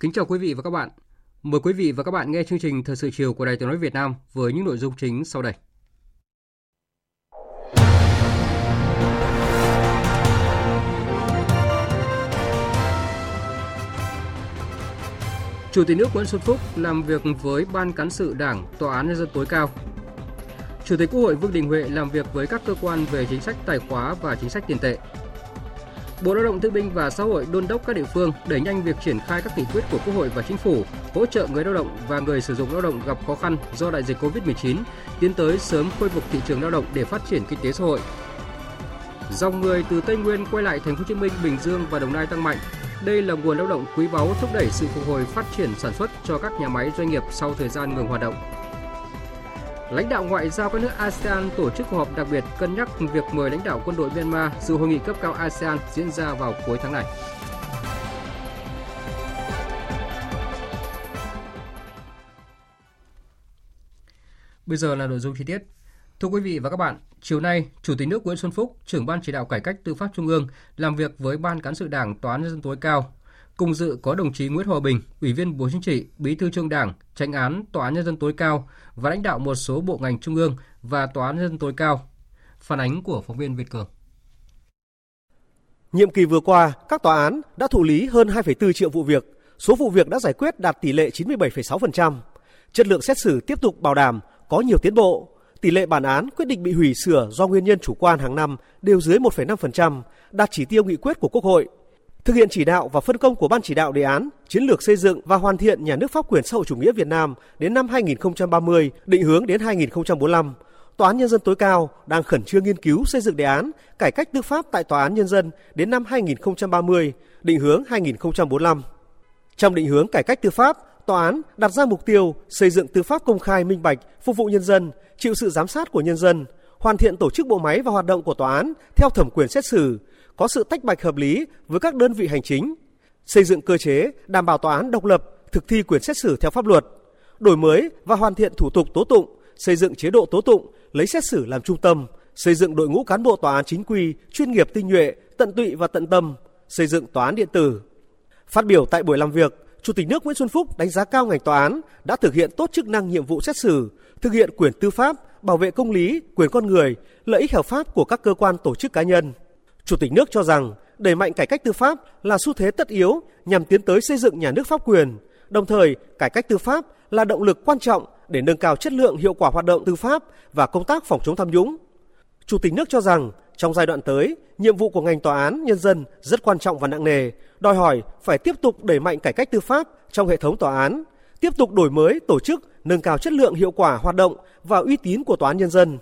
Kính chào quý vị và các bạn. Mời quý vị và các bạn nghe chương trình Thời sự chiều của Đài Tiếng nói Việt Nam với những nội dung chính sau đây. Chủ tịch nước Nguyễn Xuân Phúc làm việc với Ban cán sự Đảng, Tòa án nhân dân tối cao. Chủ tịch Quốc hội Vương Đình Huệ làm việc với các cơ quan về chính sách tài khóa và chính sách tiền tệ. Bộ Lao động Thương binh và Xã hội đôn đốc các địa phương đẩy nhanh việc triển khai các nghị quyết của Quốc hội và Chính phủ, hỗ trợ người lao động và người sử dụng lao động gặp khó khăn do đại dịch Covid-19, tiến tới sớm khôi phục thị trường lao động để phát triển kinh tế xã hội. Dòng người từ Tây Nguyên quay lại thành phố Hồ Chí Minh, Bình Dương và Đồng Nai tăng mạnh. Đây là nguồn lao động quý báu thúc đẩy sự phục hồi phát triển sản xuất cho các nhà máy doanh nghiệp sau thời gian ngừng hoạt động. Lãnh đạo ngoại giao các nước ASEAN tổ chức cuộc họp đặc biệt cân nhắc việc mời lãnh đạo quân đội Myanmar dự hội nghị cấp cao ASEAN diễn ra vào cuối tháng này. Bây giờ là nội dung chi tiết. Thưa quý vị và các bạn, chiều nay, Chủ tịch nước Nguyễn Xuân Phúc, trưởng ban chỉ đạo cải cách tư pháp Trung ương, làm việc với Ban cán sự Đảng Tòa án nhân dân tối cao. Cùng dự có đồng chí Nguyễn Hòa Bình, Ủy viên Bộ Chính trị, Bí thư Trung Đảng, Tranh án Tòa án nhân dân tối cao và lãnh đạo một số bộ ngành trung ương và Tòa án nhân dân tối cao. Phản ánh của phóng viên Việt Cường. Nhiệm kỳ vừa qua, các tòa án đã thụ lý hơn 2,4 triệu vụ việc, số vụ việc đã giải quyết đạt tỷ lệ 97,6%. Chất lượng xét xử tiếp tục bảo đảm, có nhiều tiến bộ. Tỷ lệ bản án quyết định bị hủy sửa do nguyên nhân chủ quan hàng năm đều dưới 1,5%, đạt chỉ tiêu nghị quyết của Quốc hội. Thực hiện chỉ đạo và phân công của Ban chỉ đạo đề án chiến lược xây dựng và hoàn thiện nhà nước pháp quyền xã hội chủ nghĩa Việt Nam đến năm 2030, định hướng đến 2045, Tòa án Nhân dân tối cao đang khẩn trương nghiên cứu xây dựng đề án cải cách tư pháp tại Tòa án Nhân dân đến năm 2030, định hướng 2045. Trong định hướng cải cách tư pháp, Tòa án đặt ra mục tiêu xây dựng tư pháp công khai minh bạch, phục vụ nhân dân, chịu sự giám sát của nhân dân, hoàn thiện tổ chức bộ máy và hoạt động của tòa án theo thẩm quyền xét xử, có sự tách bạch hợp lý với các đơn vị hành chính, xây dựng cơ chế đảm bảo tòa án độc lập, thực thi quyền xét xử theo pháp luật, đổi mới và hoàn thiện thủ tục tố tụng, xây dựng chế độ tố tụng, lấy xét xử làm trung tâm, xây dựng đội ngũ cán bộ tòa án chính quy, chuyên nghiệp tinh nhuệ, tận tụy và tận tâm, xây dựng tòa án điện tử. Phát biểu tại buổi làm việc, Chủ tịch nước Nguyễn Xuân Phúc đánh giá cao ngành tòa án đã thực hiện tốt chức năng nhiệm vụ xét xử, thực hiện quyền tư pháp, bảo vệ công lý, quyền con người, lợi ích hợp pháp của các cơ quan tổ chức cá nhân. Chủ tịch nước cho rằng đẩy mạnh cải cách tư pháp là xu thế tất yếu nhằm tiến tới xây dựng nhà nước pháp quyền. Đồng thời, cải cách tư pháp là động lực quan trọng để nâng cao chất lượng hiệu quả hoạt động tư pháp và công tác phòng chống tham nhũng. Chủ tịch nước cho rằng trong giai đoạn tới, nhiệm vụ của ngành tòa án nhân dân rất quan trọng và nặng nề, đòi hỏi phải tiếp tục đẩy mạnh cải cách tư pháp trong hệ thống tòa án, tiếp tục đổi mới tổ chức, nâng cao chất lượng hiệu quả hoạt động và uy tín của tòa án nhân dân.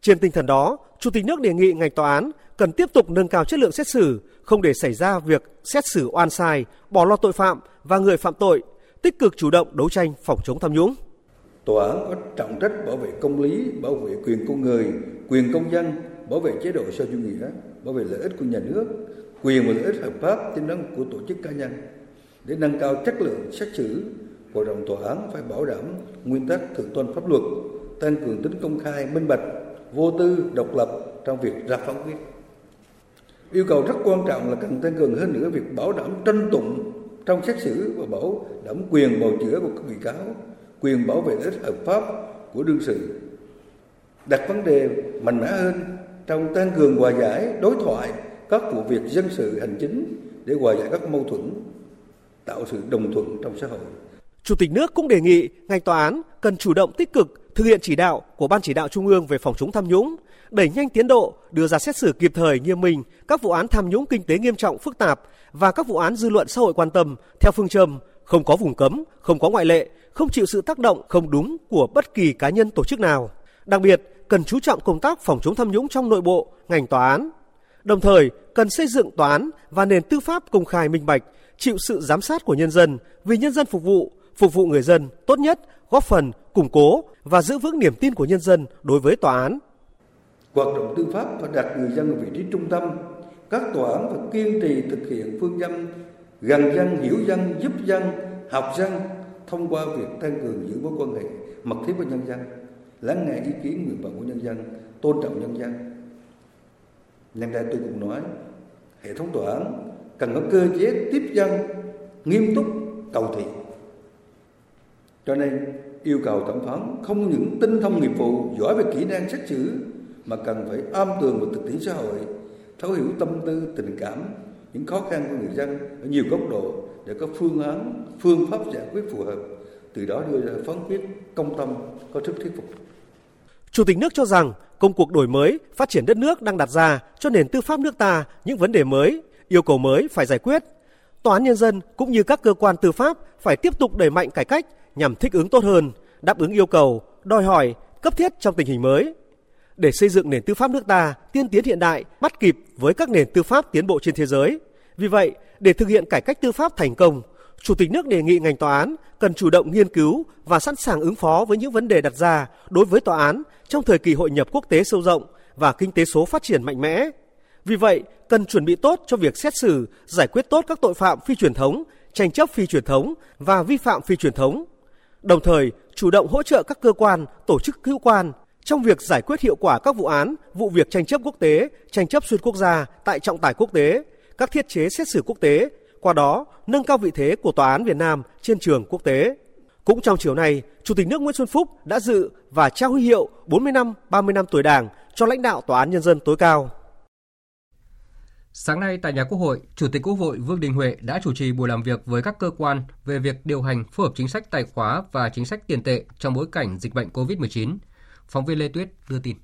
Trên tinh thần đó, Chủ tịch nước đề nghị ngành tòa án cần tiếp tục nâng cao chất lượng xét xử, không để xảy ra việc xét xử oan sai, bỏ lọt tội phạm và người phạm tội, tích cực chủ động đấu tranh phòng chống tham nhũng. Tòa án có trọng trách bảo vệ công lý, bảo vệ quyền con người, quyền công dân, bảo vệ chế độ xã chủ nghĩa, bảo vệ lợi ích của nhà nước, quyền và lợi ích hợp pháp chính đáng của tổ chức cá nhân. Để nâng cao chất lượng xét xử, hội đồng tòa án phải bảo đảm nguyên tắc thượng tôn pháp luật, tăng cường tính công khai, minh bạch, vô tư, độc lập trong việc ra phán quyết. Yêu cầu rất quan trọng là cần tăng cường hơn nữa việc bảo đảm tranh tụng trong xét xử và bảo đảm quyền bào chữa của các bị cáo, quyền bảo vệ lợi ích hợp pháp của đương sự. Đặt vấn đề mạnh mẽ hơn trong tăng cường hòa giải, đối thoại các vụ việc dân sự hành chính để hòa giải các mâu thuẫn, tạo sự đồng thuận trong xã hội. Chủ tịch nước cũng đề nghị ngành tòa án cần chủ động tích cực thực hiện chỉ đạo của Ban chỉ đạo Trung ương về phòng chống tham nhũng, đẩy nhanh tiến độ, đưa ra xét xử kịp thời nghiêm minh các vụ án tham nhũng kinh tế nghiêm trọng phức tạp và các vụ án dư luận xã hội quan tâm theo phương châm không có vùng cấm, không có ngoại lệ, không chịu sự tác động không đúng của bất kỳ cá nhân tổ chức nào. Đặc biệt, cần chú trọng công tác phòng chống tham nhũng trong nội bộ, ngành tòa án. Đồng thời, cần xây dựng tòa án và nền tư pháp công khai minh bạch, chịu sự giám sát của nhân dân, vì nhân dân phục vụ, phục vụ người dân tốt nhất, góp phần củng cố và giữ vững niềm tin của nhân dân đối với tòa án. Hoạt động tư pháp phải đặt người dân ở vị trí trung tâm. Các tòa án phải kiên trì thực hiện phương châm gần dân, hiểu dân, giúp dân, học dân thông qua việc tăng cường giữ mối quan hệ mật thiết với nhân dân, lắng nghe ý kiến nguyện vọng của nhân dân, tôn trọng nhân dân. Nhân đây tôi cũng nói, hệ thống tòa án cần có cơ chế tiếp dân nghiêm túc, cầu thị. Cho nên yêu cầu thẩm phán không những tinh thông nghiệp vụ, giỏi về kỹ năng xét xử mà cần phải am tường vào thực tiễn xã hội, thấu hiểu tâm tư, tình cảm, những khó khăn của người dân ở nhiều góc độ để có phương án, phương pháp giải quyết phù hợp, từ đó đưa ra phán quyết công tâm có sức thuyết phục. Chủ tịch nước cho rằng công cuộc đổi mới, phát triển đất nước đang đặt ra cho nền tư pháp nước ta những vấn đề mới, yêu cầu mới phải giải quyết. Tòa án nhân dân cũng như các cơ quan tư pháp phải tiếp tục đẩy mạnh cải cách nhằm thích ứng tốt hơn, đáp ứng yêu cầu, đòi hỏi cấp thiết trong tình hình mới. Để xây dựng nền tư pháp nước ta tiên tiến hiện đại, bắt kịp với các nền tư pháp tiến bộ trên thế giới. Vì vậy, để thực hiện cải cách tư pháp thành công, Chủ tịch nước đề nghị ngành tòa án cần chủ động nghiên cứu và sẵn sàng ứng phó với những vấn đề đặt ra đối với tòa án trong thời kỳ hội nhập quốc tế sâu rộng và kinh tế số phát triển mạnh mẽ. Vì vậy, cần chuẩn bị tốt cho việc xét xử, giải quyết tốt các tội phạm phi truyền thống, tranh chấp phi truyền thống và vi phạm phi truyền thống. Đồng thời, chủ động hỗ trợ các cơ quan, tổ chức hữu quan trong việc giải quyết hiệu quả các vụ án, vụ việc tranh chấp quốc tế, tranh chấp xuyên quốc gia tại trọng tài quốc tế, các thiết chế xét xử quốc tế, qua đó nâng cao vị thế của tòa án Việt Nam trên trường quốc tế. Cũng trong chiều nay, Chủ tịch nước Nguyễn Xuân Phúc đã dự và trao huy hiệu 40 năm, 30 năm tuổi Đảng cho lãnh đạo Tòa án Nhân dân tối cao. Sáng nay tại nhà Quốc hội, Chủ tịch Quốc hội Vương Đình Huệ đã chủ trì buổi làm việc với các cơ quan về việc điều hành phù hợp chính sách tài khóa và chính sách tiền tệ trong bối cảnh dịch bệnh COVID-19. Phóng viên Lê Tuyết đưa tin.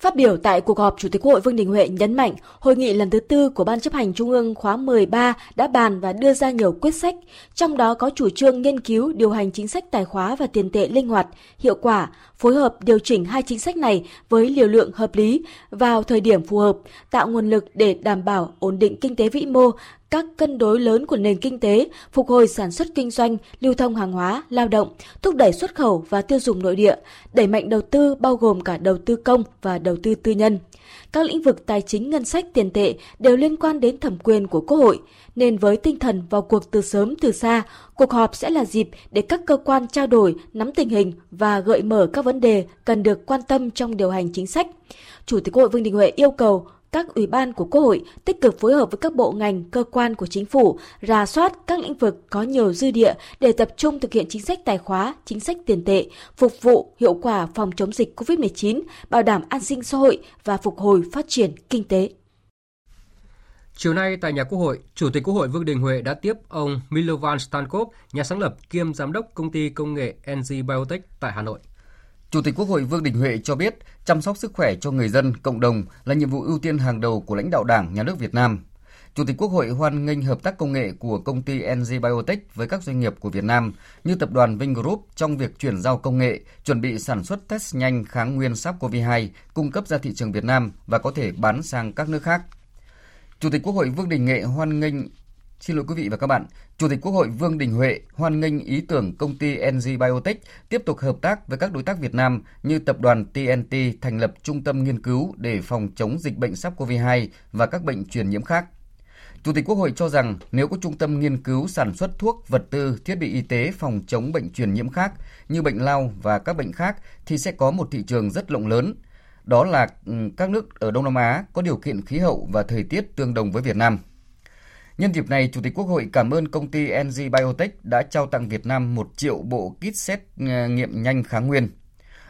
Phát biểu tại cuộc họp, Chủ tịch Quốc hội Vương Đình Huệ nhấn mạnh, hội nghị lần thứ tư của Ban chấp hành Trung ương khóa 13 đã bàn và đưa ra nhiều quyết sách, trong đó có chủ trương nghiên cứu điều hành chính sách tài khóa và tiền tệ linh hoạt, hiệu quả, phối hợp điều chỉnh hai chính sách này với liều lượng hợp lý vào thời điểm phù hợp, tạo nguồn lực để đảm bảo ổn định kinh tế vĩ mô, các cân đối lớn của nền kinh tế, phục hồi sản xuất kinh doanh, lưu thông hàng hóa, lao động, thúc đẩy xuất khẩu và tiêu dùng nội địa, đẩy mạnh đầu tư bao gồm cả đầu tư công và đầu tư tư nhân. Các lĩnh vực tài chính ngân sách tiền tệ đều liên quan đến thẩm quyền của Quốc hội, nên với tinh thần vào cuộc từ sớm từ xa, cuộc họp sẽ là dịp để các cơ quan trao đổi, nắm tình hình và gợi mở các vấn đề cần được quan tâm trong điều hành chính sách. Chủ tịch Quốc hội Vương Đình Huệ yêu cầu các ủy ban của Quốc hội tích cực phối hợp với các bộ ngành, cơ quan của chính phủ, rà soát các lĩnh vực có nhiều dư địa để tập trung thực hiện chính sách tài khóa, chính sách tiền tệ, phục vụ hiệu quả phòng chống dịch COVID-19, bảo đảm an sinh xã hội và phục hồi phát triển kinh tế. Chiều nay tại nhà Quốc hội, Chủ tịch Quốc hội Vương Đình Huệ đã tiếp ông Milovan Stankov, nhà sáng lập kiêm giám đốc công ty công nghệ NG Biotech tại Hà Nội. Chủ tịch Quốc hội Vương Đình Huệ cho biết chăm sóc sức khỏe cho người dân, cộng đồng là nhiệm vụ ưu tiên hàng đầu của lãnh đạo Đảng, Nhà nước Việt Nam. Chủ tịch Quốc hội hoan nghênh hợp tác công nghệ của công ty NG Biotech với các doanh nghiệp của Việt Nam như tập đoàn Vingroup trong việc chuyển giao công nghệ, chuẩn bị sản xuất test nhanh kháng nguyên SARS-CoV-2 cung cấp ra thị trường Việt Nam và có thể bán sang các nước khác. Chủ tịch Quốc hội Vương Đình Nghệ hoan nghênh Xin lỗi quý vị và các bạn, Chủ tịch Quốc hội Vương Đình Huệ hoan nghênh ý tưởng công ty NG Biotech tiếp tục hợp tác với các đối tác Việt Nam như tập đoàn TNT thành lập trung tâm nghiên cứu để phòng chống dịch bệnh SARS-CoV-2 và các bệnh truyền nhiễm khác. Chủ tịch Quốc hội cho rằng nếu có trung tâm nghiên cứu sản xuất thuốc, vật tư, thiết bị y tế phòng chống bệnh truyền nhiễm khác như bệnh lao và các bệnh khác thì sẽ có một thị trường rất rộng lớn. Đó là ừ, các nước ở Đông Nam Á có điều kiện khí hậu và thời tiết tương đồng với Việt Nam. Nhân dịp này, Chủ tịch Quốc hội cảm ơn công ty NG Biotech đã trao tặng Việt Nam 1 triệu bộ kit xét ờ, nghiệm nhanh kháng nguyên.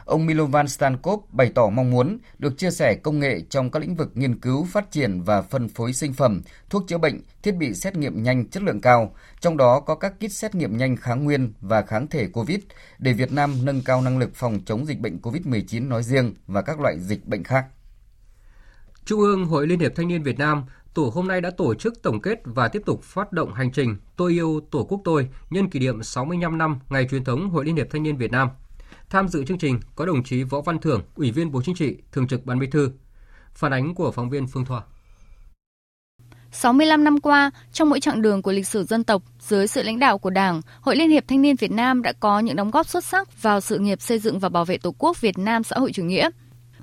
ông Milovan Stankov bày tỏ mong muốn được chia sẻ công nghệ trong các lĩnh vực nghiên cứu, phát triển và phân phối sinh phẩm, thuốc chữa bệnh, thiết bị xét nghiệm nhanh chất lượng cao, trong đó có các kit xét nghiệm nhanh kháng nguyên và kháng thể COVID để Việt Nam nâng cao năng lực phòng chống dịch bệnh COVID-19 nói riêng và các loại dịch bệnh khác. Trung ương Hội Liên hiệp Thanh niên Việt Nam Tổ hôm nay đã tổ chức tổng kết và tiếp tục phát động hành trình Tôi yêu Tổ quốc tôi nhân kỷ niệm 65 năm ngày truyền thống Hội Liên hiệp Thanh niên Việt Nam. Tham dự chương trình có đồng chí Võ Văn Thưởng, Ủy viên Bộ Chính trị, Thường trực Ban Bí thư. Phản ánh của phóng viên Phương Thoa. 65 năm qua, trong mỗi chặng đường của lịch sử dân tộc, dưới sự lãnh đạo của Đảng, Hội Liên hiệp Thanh niên Việt Nam đã có những đóng góp xuất sắc vào sự nghiệp xây dựng và bảo vệ Tổ quốc Việt Nam xã hội chủ nghĩa.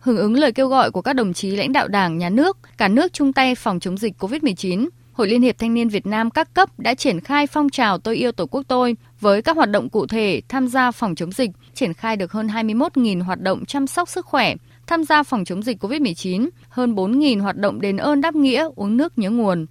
Hưởng ứng lời kêu gọi của các đồng chí lãnh đạo Đảng, Nhà nước, cả nước chung tay phòng chống dịch COVID-19, Hội Liên hiệp Thanh niên Việt Nam các cấp đã triển khai phong trào Tôi yêu Tổ quốc tôi với các hoạt động cụ thể tham gia phòng chống dịch, triển khai được hơn 21.000 hoạt động chăm sóc sức khỏe, tham gia phòng chống dịch COVID-19, hơn 4.000 hoạt động đền ơn đáp nghĩa, uống nước nhớ nguồn.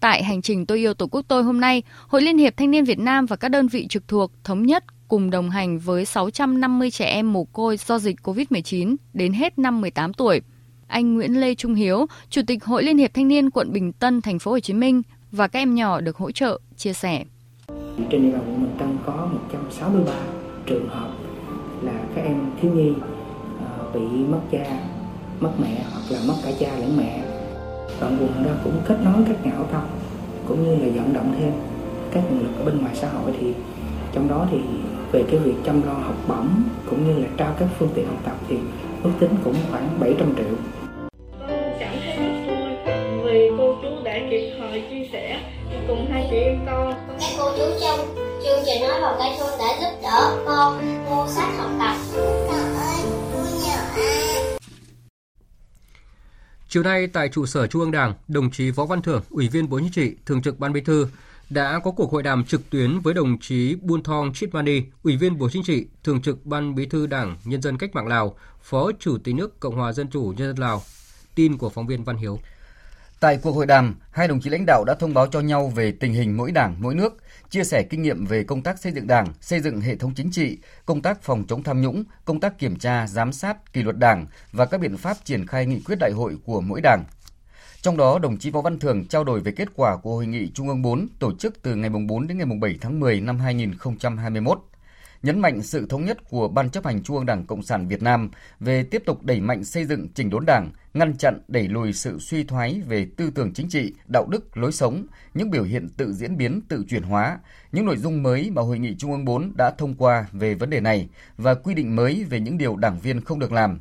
Tại hành trình Tôi yêu Tổ quốc tôi hôm nay, Hội Liên hiệp Thanh niên Việt Nam và các đơn vị trực thuộc thống nhất cùng đồng hành với 650 trẻ em mồ côi do dịch COVID-19 đến hết năm 18 tuổi. Anh Nguyễn Lê Trung Hiếu, Chủ tịch Hội Liên hiệp Thanh niên quận Bình Tân, thành phố Hồ Chí Minh và các em nhỏ được hỗ trợ, chia sẻ. Trên địa bàn quận Bình Tân có 163 trường hợp là các em thiếu nhi à, bị mất cha, mất mẹ hoặc là mất cả cha lẫn mẹ. Đoàn quận đó cũng kết nối các nhà hảo tâm cũng như là vận động thêm các nguồn lực ở bên ngoài xã hội thì trong đó thì về cái việc chăm lo học bổng cũng như là trao các phương tiện học tập thì ước tính cũng khoảng 700 triệu. Con cảm thấy rất vui vì cô chú đã kịp thời chia sẻ cùng hai chị em con. Các cô chú trong chương trình nói vào cây thôn đã giúp đỡ con mua sách học tập. Cảm ơn cô nhiều Chiều nay tại trụ sở Trung ương Đảng, đồng chí Võ Văn Thưởng, Ủy viên Bộ Chính trị, Thường trực Ban Bí thư đã có cuộc hội đàm trực tuyến với đồng chí Buôn Thong Chitmani, Ủy viên Bộ Chính trị, Thường trực Ban Bí thư Đảng Nhân dân Cách mạng Lào, Phó Chủ tịch nước Cộng hòa Dân chủ Nhân dân Lào. Tin của phóng viên Văn Hiếu. Tại cuộc hội đàm, hai đồng chí lãnh đạo đã thông báo cho nhau về tình hình mỗi đảng, mỗi nước, chia sẻ kinh nghiệm về công tác xây dựng đảng, xây dựng hệ thống chính trị, công tác phòng chống tham nhũng, công tác kiểm tra, giám sát, kỷ luật đảng và các biện pháp triển khai nghị quyết đại hội của mỗi đảng, trong đó, đồng chí Võ Văn Thưởng trao đổi về kết quả của Hội nghị Trung ương 4 tổ chức từ ngày 4 đến ngày 7 tháng 10 năm 2021 nhấn mạnh sự thống nhất của Ban chấp hành Trung ương Đảng Cộng sản Việt Nam về tiếp tục đẩy mạnh xây dựng chỉnh đốn Đảng, ngăn chặn đẩy lùi sự suy thoái về tư tưởng chính trị, đạo đức, lối sống, những biểu hiện tự diễn biến, tự chuyển hóa, những nội dung mới mà Hội nghị Trung ương 4 đã thông qua về vấn đề này và quy định mới về những điều đảng viên không được làm,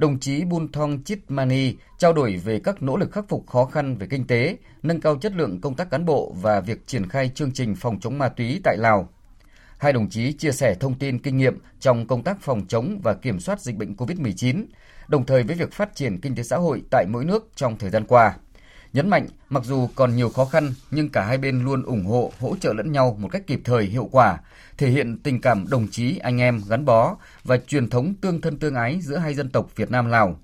đồng chí Bun Thong Chit Mani trao đổi về các nỗ lực khắc phục khó khăn về kinh tế, nâng cao chất lượng công tác cán bộ và việc triển khai chương trình phòng chống ma túy tại Lào. Hai đồng chí chia sẻ thông tin kinh nghiệm trong công tác phòng chống và kiểm soát dịch bệnh COVID-19, đồng thời với việc phát triển kinh tế xã hội tại mỗi nước trong thời gian qua. Nhấn mạnh, mặc dù còn nhiều khó khăn nhưng cả hai bên luôn ủng hộ, hỗ trợ lẫn nhau một cách kịp thời, hiệu quả, thể hiện tình cảm đồng chí, anh em gắn bó và truyền thống tương thân tương ái giữa hai dân tộc Việt Nam Lào.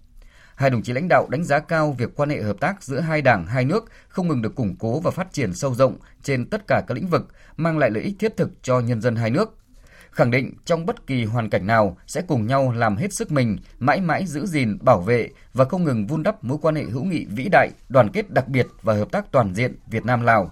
Hai đồng chí lãnh đạo đánh giá cao việc quan hệ hợp tác giữa hai đảng, hai nước không ngừng được củng cố và phát triển sâu rộng trên tất cả các lĩnh vực, mang lại lợi ích thiết thực cho nhân dân hai nước khẳng định trong bất kỳ hoàn cảnh nào sẽ cùng nhau làm hết sức mình, mãi mãi giữ gìn, bảo vệ và không ngừng vun đắp mối quan hệ hữu nghị vĩ đại, đoàn kết đặc biệt và hợp tác toàn diện Việt Nam Lào.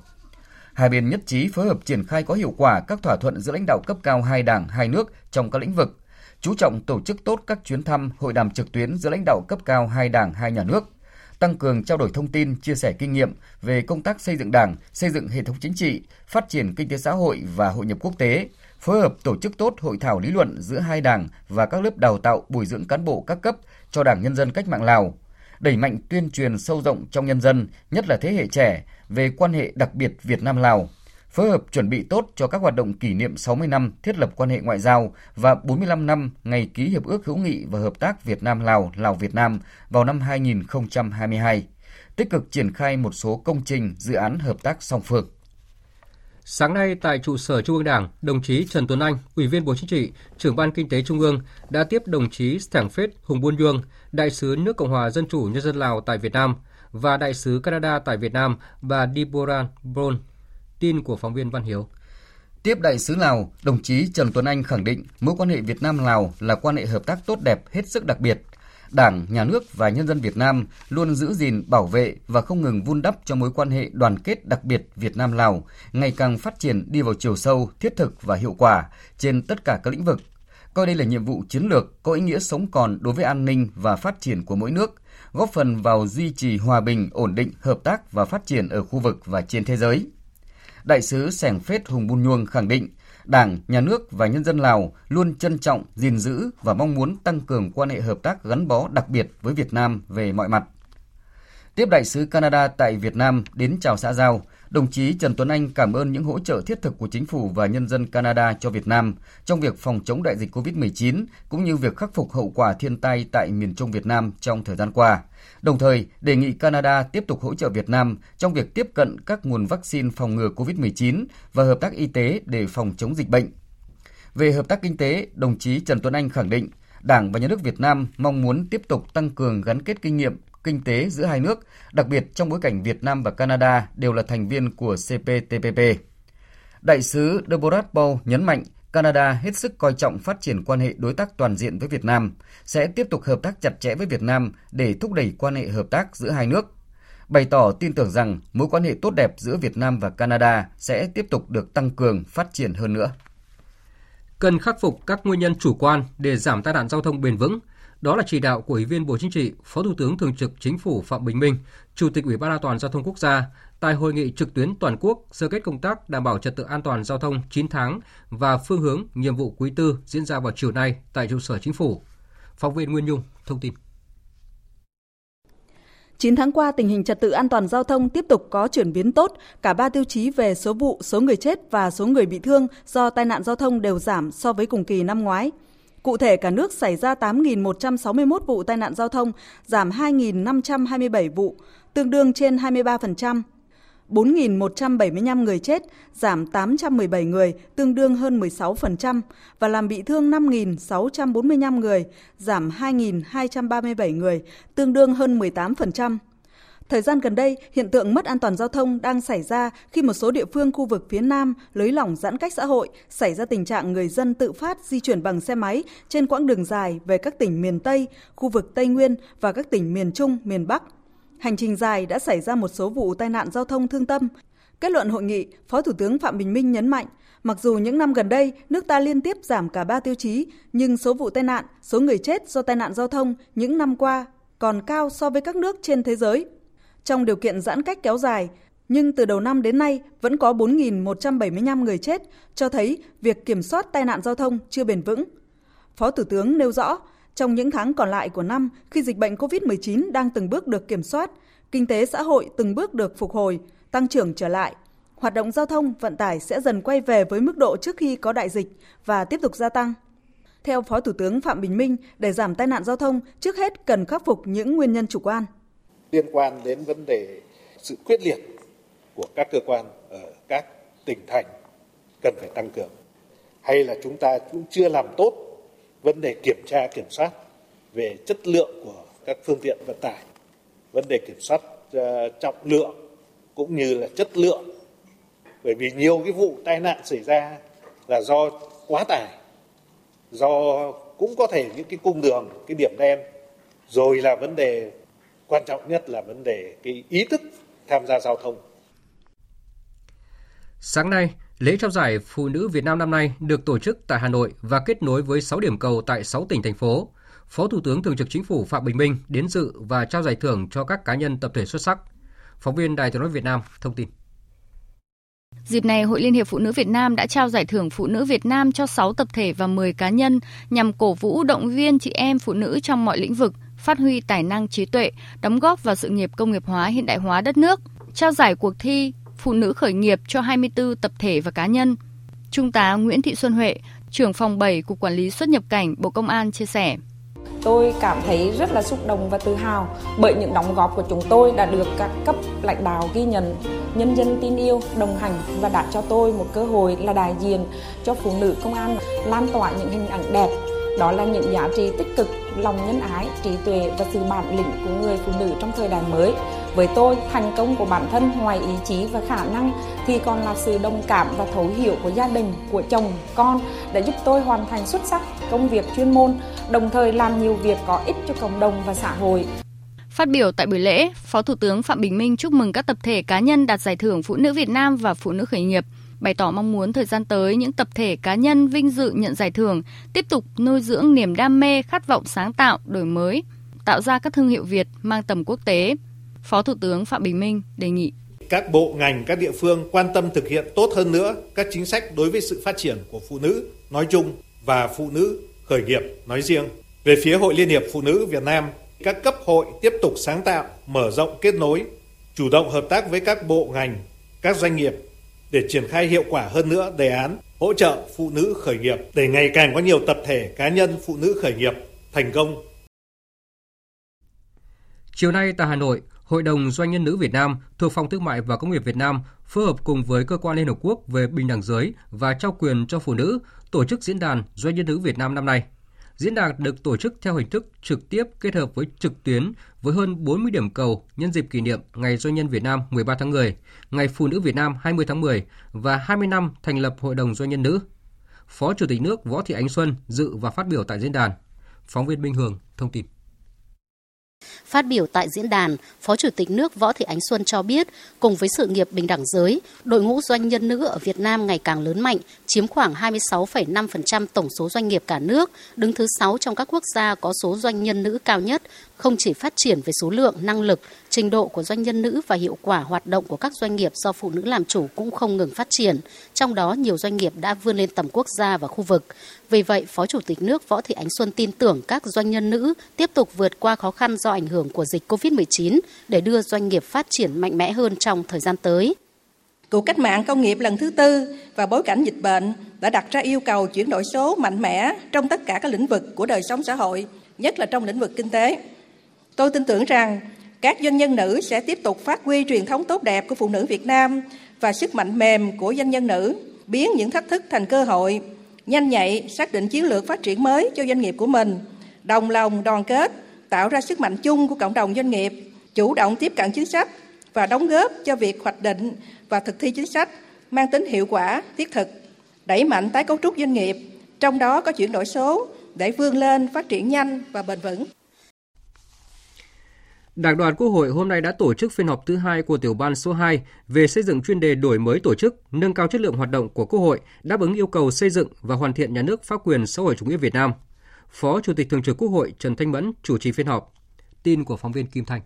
Hai bên nhất trí phối hợp triển khai có hiệu quả các thỏa thuận giữa lãnh đạo cấp cao hai đảng, hai nước trong các lĩnh vực, chú trọng tổ chức tốt các chuyến thăm, hội đàm trực tuyến giữa lãnh đạo cấp cao hai đảng, hai nhà nước, tăng cường trao đổi thông tin, chia sẻ kinh nghiệm về công tác xây dựng Đảng, xây dựng hệ thống chính trị, phát triển kinh tế xã hội và hội nhập quốc tế, phối hợp tổ chức tốt hội thảo lý luận giữa hai đảng và các lớp đào tạo bồi dưỡng cán bộ các cấp cho Đảng Nhân dân Cách mạng Lào, đẩy mạnh tuyên truyền sâu rộng trong nhân dân, nhất là thế hệ trẻ, về quan hệ đặc biệt Việt Nam-Lào, phối hợp chuẩn bị tốt cho các hoạt động kỷ niệm 60 năm thiết lập quan hệ ngoại giao và 45 năm ngày ký Hiệp ước hữu nghị và hợp tác Việt Nam-Lào, Lào-Việt Nam vào năm 2022, tích cực triển khai một số công trình, dự án hợp tác song phương. Sáng nay tại trụ sở Trung ương Đảng, đồng chí Trần Tuấn Anh, Ủy viên Bộ Chính trị, trưởng ban Kinh tế Trung ương đã tiếp đồng chí Stảng Phết Hùng Buôn Dương, đại sứ nước Cộng hòa Dân chủ Nhân dân Lào tại Việt Nam và đại sứ Canada tại Việt Nam bà Deborah Brown. Tin của phóng viên Văn Hiếu. Tiếp đại sứ Lào, đồng chí Trần Tuấn Anh khẳng định mối quan hệ Việt Nam Lào là quan hệ hợp tác tốt đẹp hết sức đặc biệt. Đảng, Nhà nước và nhân dân Việt Nam luôn giữ gìn, bảo vệ và không ngừng vun đắp cho mối quan hệ đoàn kết đặc biệt Việt Nam Lào ngày càng phát triển đi vào chiều sâu, thiết thực và hiệu quả trên tất cả các lĩnh vực. Coi đây là nhiệm vụ chiến lược có ý nghĩa sống còn đối với an ninh và phát triển của mỗi nước, góp phần vào duy trì hòa bình, ổn định, hợp tác và phát triển ở khu vực và trên thế giới. Đại sứ Sẻng Phết Hùng Bun Nhuông khẳng định, Đảng, Nhà nước và nhân dân Lào luôn trân trọng, gìn giữ và mong muốn tăng cường quan hệ hợp tác gắn bó đặc biệt với Việt Nam về mọi mặt. Tiếp đại sứ Canada tại Việt Nam đến chào xã giao, đồng chí Trần Tuấn Anh cảm ơn những hỗ trợ thiết thực của chính phủ và nhân dân Canada cho Việt Nam trong việc phòng chống đại dịch COVID-19 cũng như việc khắc phục hậu quả thiên tai tại miền Trung Việt Nam trong thời gian qua. Đồng thời, đề nghị Canada tiếp tục hỗ trợ Việt Nam trong việc tiếp cận các nguồn vaccine phòng ngừa COVID-19 và hợp tác y tế để phòng chống dịch bệnh. Về hợp tác kinh tế, đồng chí Trần Tuấn Anh khẳng định Đảng và Nhà nước Việt Nam mong muốn tiếp tục tăng cường gắn kết kinh nghiệm kinh tế giữa hai nước, đặc biệt trong bối cảnh Việt Nam và Canada đều là thành viên của CPTPP. Đại sứ Deborah Paul nhấn mạnh Canada hết sức coi trọng phát triển quan hệ đối tác toàn diện với Việt Nam, sẽ tiếp tục hợp tác chặt chẽ với Việt Nam để thúc đẩy quan hệ hợp tác giữa hai nước. Bày tỏ tin tưởng rằng mối quan hệ tốt đẹp giữa Việt Nam và Canada sẽ tiếp tục được tăng cường, phát triển hơn nữa. Cần khắc phục các nguyên nhân chủ quan để giảm tai nạn giao thông bền vững – đó là chỉ đạo của Ủy viên Bộ Chính trị, Phó Thủ tướng Thường trực Chính phủ Phạm Bình Minh, Chủ tịch Ủy ban An toàn giao thông quốc gia tại hội nghị trực tuyến toàn quốc sơ kết công tác đảm bảo trật tự an toàn giao thông 9 tháng và phương hướng nhiệm vụ quý tư diễn ra vào chiều nay tại trụ sở Chính phủ. Phóng viên Nguyên Nhung thông tin. 9 tháng qua, tình hình trật tự an toàn giao thông tiếp tục có chuyển biến tốt. Cả ba tiêu chí về số vụ, số người chết và số người bị thương do tai nạn giao thông đều giảm so với cùng kỳ năm ngoái. Cụ thể, cả nước xảy ra 8.161 vụ tai nạn giao thông, giảm 2.527 vụ, tương đương trên 23%. 4.175 người chết, giảm 817 người, tương đương hơn 16% và làm bị thương 5.645 người, giảm 2.237 người, tương đương hơn 18%. Thời gian gần đây, hiện tượng mất an toàn giao thông đang xảy ra khi một số địa phương khu vực phía Nam lới lỏng giãn cách xã hội, xảy ra tình trạng người dân tự phát di chuyển bằng xe máy trên quãng đường dài về các tỉnh miền Tây, khu vực Tây Nguyên và các tỉnh miền Trung, miền Bắc. Hành trình dài đã xảy ra một số vụ tai nạn giao thông thương tâm. Kết luận hội nghị, Phó Thủ tướng Phạm Bình Minh nhấn mạnh, mặc dù những năm gần đây nước ta liên tiếp giảm cả ba tiêu chí, nhưng số vụ tai nạn, số người chết do tai nạn giao thông những năm qua còn cao so với các nước trên thế giới trong điều kiện giãn cách kéo dài, nhưng từ đầu năm đến nay vẫn có 4.175 người chết, cho thấy việc kiểm soát tai nạn giao thông chưa bền vững. Phó Thủ tướng nêu rõ, trong những tháng còn lại của năm, khi dịch bệnh COVID-19 đang từng bước được kiểm soát, kinh tế xã hội từng bước được phục hồi, tăng trưởng trở lại, hoạt động giao thông vận tải sẽ dần quay về với mức độ trước khi có đại dịch và tiếp tục gia tăng. Theo Phó Thủ tướng Phạm Bình Minh, để giảm tai nạn giao thông, trước hết cần khắc phục những nguyên nhân chủ quan liên quan đến vấn đề sự quyết liệt của các cơ quan ở các tỉnh thành cần phải tăng cường. Hay là chúng ta cũng chưa làm tốt vấn đề kiểm tra kiểm soát về chất lượng của các phương tiện vận tải. Vấn đề kiểm soát uh, trọng lượng cũng như là chất lượng. Bởi vì nhiều cái vụ tai nạn xảy ra là do quá tải do cũng có thể những cái cung đường cái điểm đen. Rồi là vấn đề quan trọng nhất là vấn đề cái ý thức tham gia giao thông. Sáng nay, lễ trao giải Phụ nữ Việt Nam năm nay được tổ chức tại Hà Nội và kết nối với 6 điểm cầu tại 6 tỉnh thành phố. Phó Thủ tướng Thường trực Chính phủ Phạm Bình Minh đến dự và trao giải thưởng cho các cá nhân tập thể xuất sắc. Phóng viên Đài tiếng nói Việt Nam thông tin. Dịp này, Hội Liên hiệp Phụ nữ Việt Nam đã trao giải thưởng Phụ nữ Việt Nam cho 6 tập thể và 10 cá nhân nhằm cổ vũ động viên chị em phụ nữ trong mọi lĩnh vực, phát huy tài năng trí tuệ, đóng góp vào sự nghiệp công nghiệp hóa hiện đại hóa đất nước, trao giải cuộc thi Phụ nữ khởi nghiệp cho 24 tập thể và cá nhân. Trung tá Nguyễn Thị Xuân Huệ, trưởng phòng 7 Cục Quản lý xuất nhập cảnh Bộ Công an chia sẻ. Tôi cảm thấy rất là xúc động và tự hào bởi những đóng góp của chúng tôi đã được các cấp lãnh đạo ghi nhận, nhân dân tin yêu, đồng hành và đã cho tôi một cơ hội là đại diện cho phụ nữ công an lan tỏa những hình ảnh đẹp đó là những giá trị tích cực lòng nhân ái trí tuệ và sự bản lĩnh của người phụ nữ trong thời đại mới Với tôi, thành công của bản thân ngoài ý chí và khả năng thì còn là sự đồng cảm và thấu hiểu của gia đình, của chồng, con đã giúp tôi hoàn thành xuất sắc công việc chuyên môn, đồng thời làm nhiều việc có ích cho cộng đồng và xã hội. Phát biểu tại buổi lễ, Phó Thủ tướng Phạm Bình Minh chúc mừng các tập thể cá nhân đạt giải thưởng Phụ nữ Việt Nam và Phụ nữ khởi nghiệp, bày tỏ mong muốn thời gian tới những tập thể cá nhân vinh dự nhận giải thưởng tiếp tục nuôi dưỡng niềm đam mê, khát vọng sáng tạo, đổi mới, tạo ra các thương hiệu Việt mang tầm quốc tế. Phó Thủ tướng Phạm Bình Minh đề nghị các bộ ngành, các địa phương quan tâm thực hiện tốt hơn nữa các chính sách đối với sự phát triển của phụ nữ nói chung và phụ nữ khởi nghiệp nói riêng. Về phía Hội Liên hiệp Phụ nữ Việt Nam, các cấp hội tiếp tục sáng tạo, mở rộng kết nối, chủ động hợp tác với các bộ ngành, các doanh nghiệp để triển khai hiệu quả hơn nữa đề án hỗ trợ phụ nữ khởi nghiệp để ngày càng có nhiều tập thể cá nhân phụ nữ khởi nghiệp thành công. Chiều nay tại Hà Nội, Hội đồng Doanh nhân nữ Việt Nam thuộc Phòng Thương mại và Công nghiệp Việt Nam phối hợp cùng với Cơ quan Liên Hợp Quốc về bình đẳng giới và trao quyền cho phụ nữ tổ chức diễn đàn Doanh nhân nữ Việt Nam năm nay. Diễn đàn được tổ chức theo hình thức trực tiếp kết hợp với trực tuyến với hơn 40 điểm cầu nhân dịp kỷ niệm Ngày Doanh nhân Việt Nam 13 tháng 10, Ngày Phụ nữ Việt Nam 20 tháng 10 và 20 năm thành lập Hội đồng Doanh nhân nữ. Phó Chủ tịch nước Võ Thị Ánh Xuân dự và phát biểu tại diễn đàn. Phóng viên Minh Hường thông tin. Phát biểu tại diễn đàn, Phó Chủ tịch nước Võ Thị Ánh Xuân cho biết, cùng với sự nghiệp bình đẳng giới, đội ngũ doanh nhân nữ ở Việt Nam ngày càng lớn mạnh, chiếm khoảng 26,5% tổng số doanh nghiệp cả nước, đứng thứ 6 trong các quốc gia có số doanh nhân nữ cao nhất, không chỉ phát triển về số lượng, năng lực, trình độ của doanh nhân nữ và hiệu quả hoạt động của các doanh nghiệp do phụ nữ làm chủ cũng không ngừng phát triển, trong đó nhiều doanh nghiệp đã vươn lên tầm quốc gia và khu vực. Vì vậy, Phó Chủ tịch nước Võ Thị Ánh Xuân tin tưởng các doanh nhân nữ tiếp tục vượt qua khó khăn do ảnh hưởng của dịch COVID-19 để đưa doanh nghiệp phát triển mạnh mẽ hơn trong thời gian tới. Cuộc cách mạng công nghiệp lần thứ tư và bối cảnh dịch bệnh đã đặt ra yêu cầu chuyển đổi số mạnh mẽ trong tất cả các lĩnh vực của đời sống xã hội, nhất là trong lĩnh vực kinh tế. Tôi tin tưởng rằng các doanh nhân nữ sẽ tiếp tục phát huy truyền thống tốt đẹp của phụ nữ Việt Nam và sức mạnh mềm của doanh nhân nữ, biến những thách thức thành cơ hội, nhanh nhạy xác định chiến lược phát triển mới cho doanh nghiệp của mình, đồng lòng đoàn kết, tạo ra sức mạnh chung của cộng đồng doanh nghiệp, chủ động tiếp cận chính sách và đóng góp cho việc hoạch định và thực thi chính sách mang tính hiệu quả, thiết thực, đẩy mạnh tái cấu trúc doanh nghiệp, trong đó có chuyển đổi số để vươn lên phát triển nhanh và bền vững. Đảng đoàn Quốc hội hôm nay đã tổ chức phiên họp thứ hai của tiểu ban số 2 về xây dựng chuyên đề đổi mới tổ chức, nâng cao chất lượng hoạt động của Quốc hội, đáp ứng yêu cầu xây dựng và hoàn thiện nhà nước pháp quyền xã hội chủ nghĩa Việt Nam. Phó Chủ tịch Thường trực Quốc hội Trần Thanh Mẫn chủ trì phiên họp. Tin của phóng viên Kim Thanh.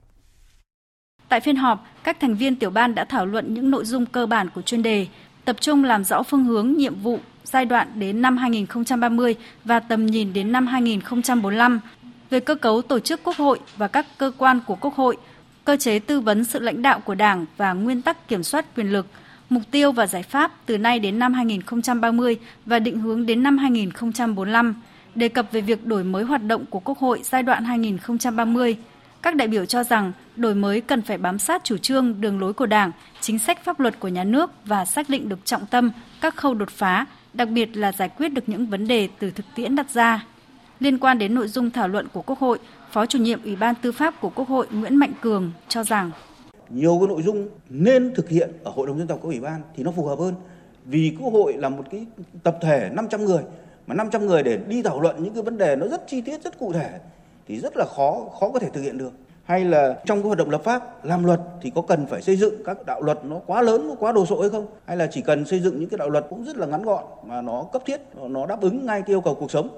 Tại phiên họp, các thành viên tiểu ban đã thảo luận những nội dung cơ bản của chuyên đề, tập trung làm rõ phương hướng, nhiệm vụ, giai đoạn đến năm 2030 và tầm nhìn đến năm 2045 về cơ cấu tổ chức Quốc hội và các cơ quan của Quốc hội, cơ chế tư vấn sự lãnh đạo của Đảng và nguyên tắc kiểm soát quyền lực, mục tiêu và giải pháp từ nay đến năm 2030 và định hướng đến năm 2045, đề cập về việc đổi mới hoạt động của Quốc hội giai đoạn 2030. Các đại biểu cho rằng đổi mới cần phải bám sát chủ trương, đường lối của Đảng, chính sách pháp luật của nhà nước và xác định được trọng tâm, các khâu đột phá, đặc biệt là giải quyết được những vấn đề từ thực tiễn đặt ra. Liên quan đến nội dung thảo luận của Quốc hội, Phó chủ nhiệm Ủy ban Tư pháp của Quốc hội Nguyễn Mạnh Cường cho rằng nhiều cái nội dung nên thực hiện ở Hội đồng dân tộc của ủy ban thì nó phù hợp hơn. Vì Quốc hội là một cái tập thể 500 người mà 500 người để đi thảo luận những cái vấn đề nó rất chi tiết, rất cụ thể thì rất là khó khó có thể thực hiện được. Hay là trong cái hoạt động lập pháp, làm luật thì có cần phải xây dựng các đạo luật nó quá lớn, nó quá đồ sộ hay không? Hay là chỉ cần xây dựng những cái đạo luật cũng rất là ngắn gọn mà nó cấp thiết, nó đáp ứng ngay cái yêu cầu cuộc sống.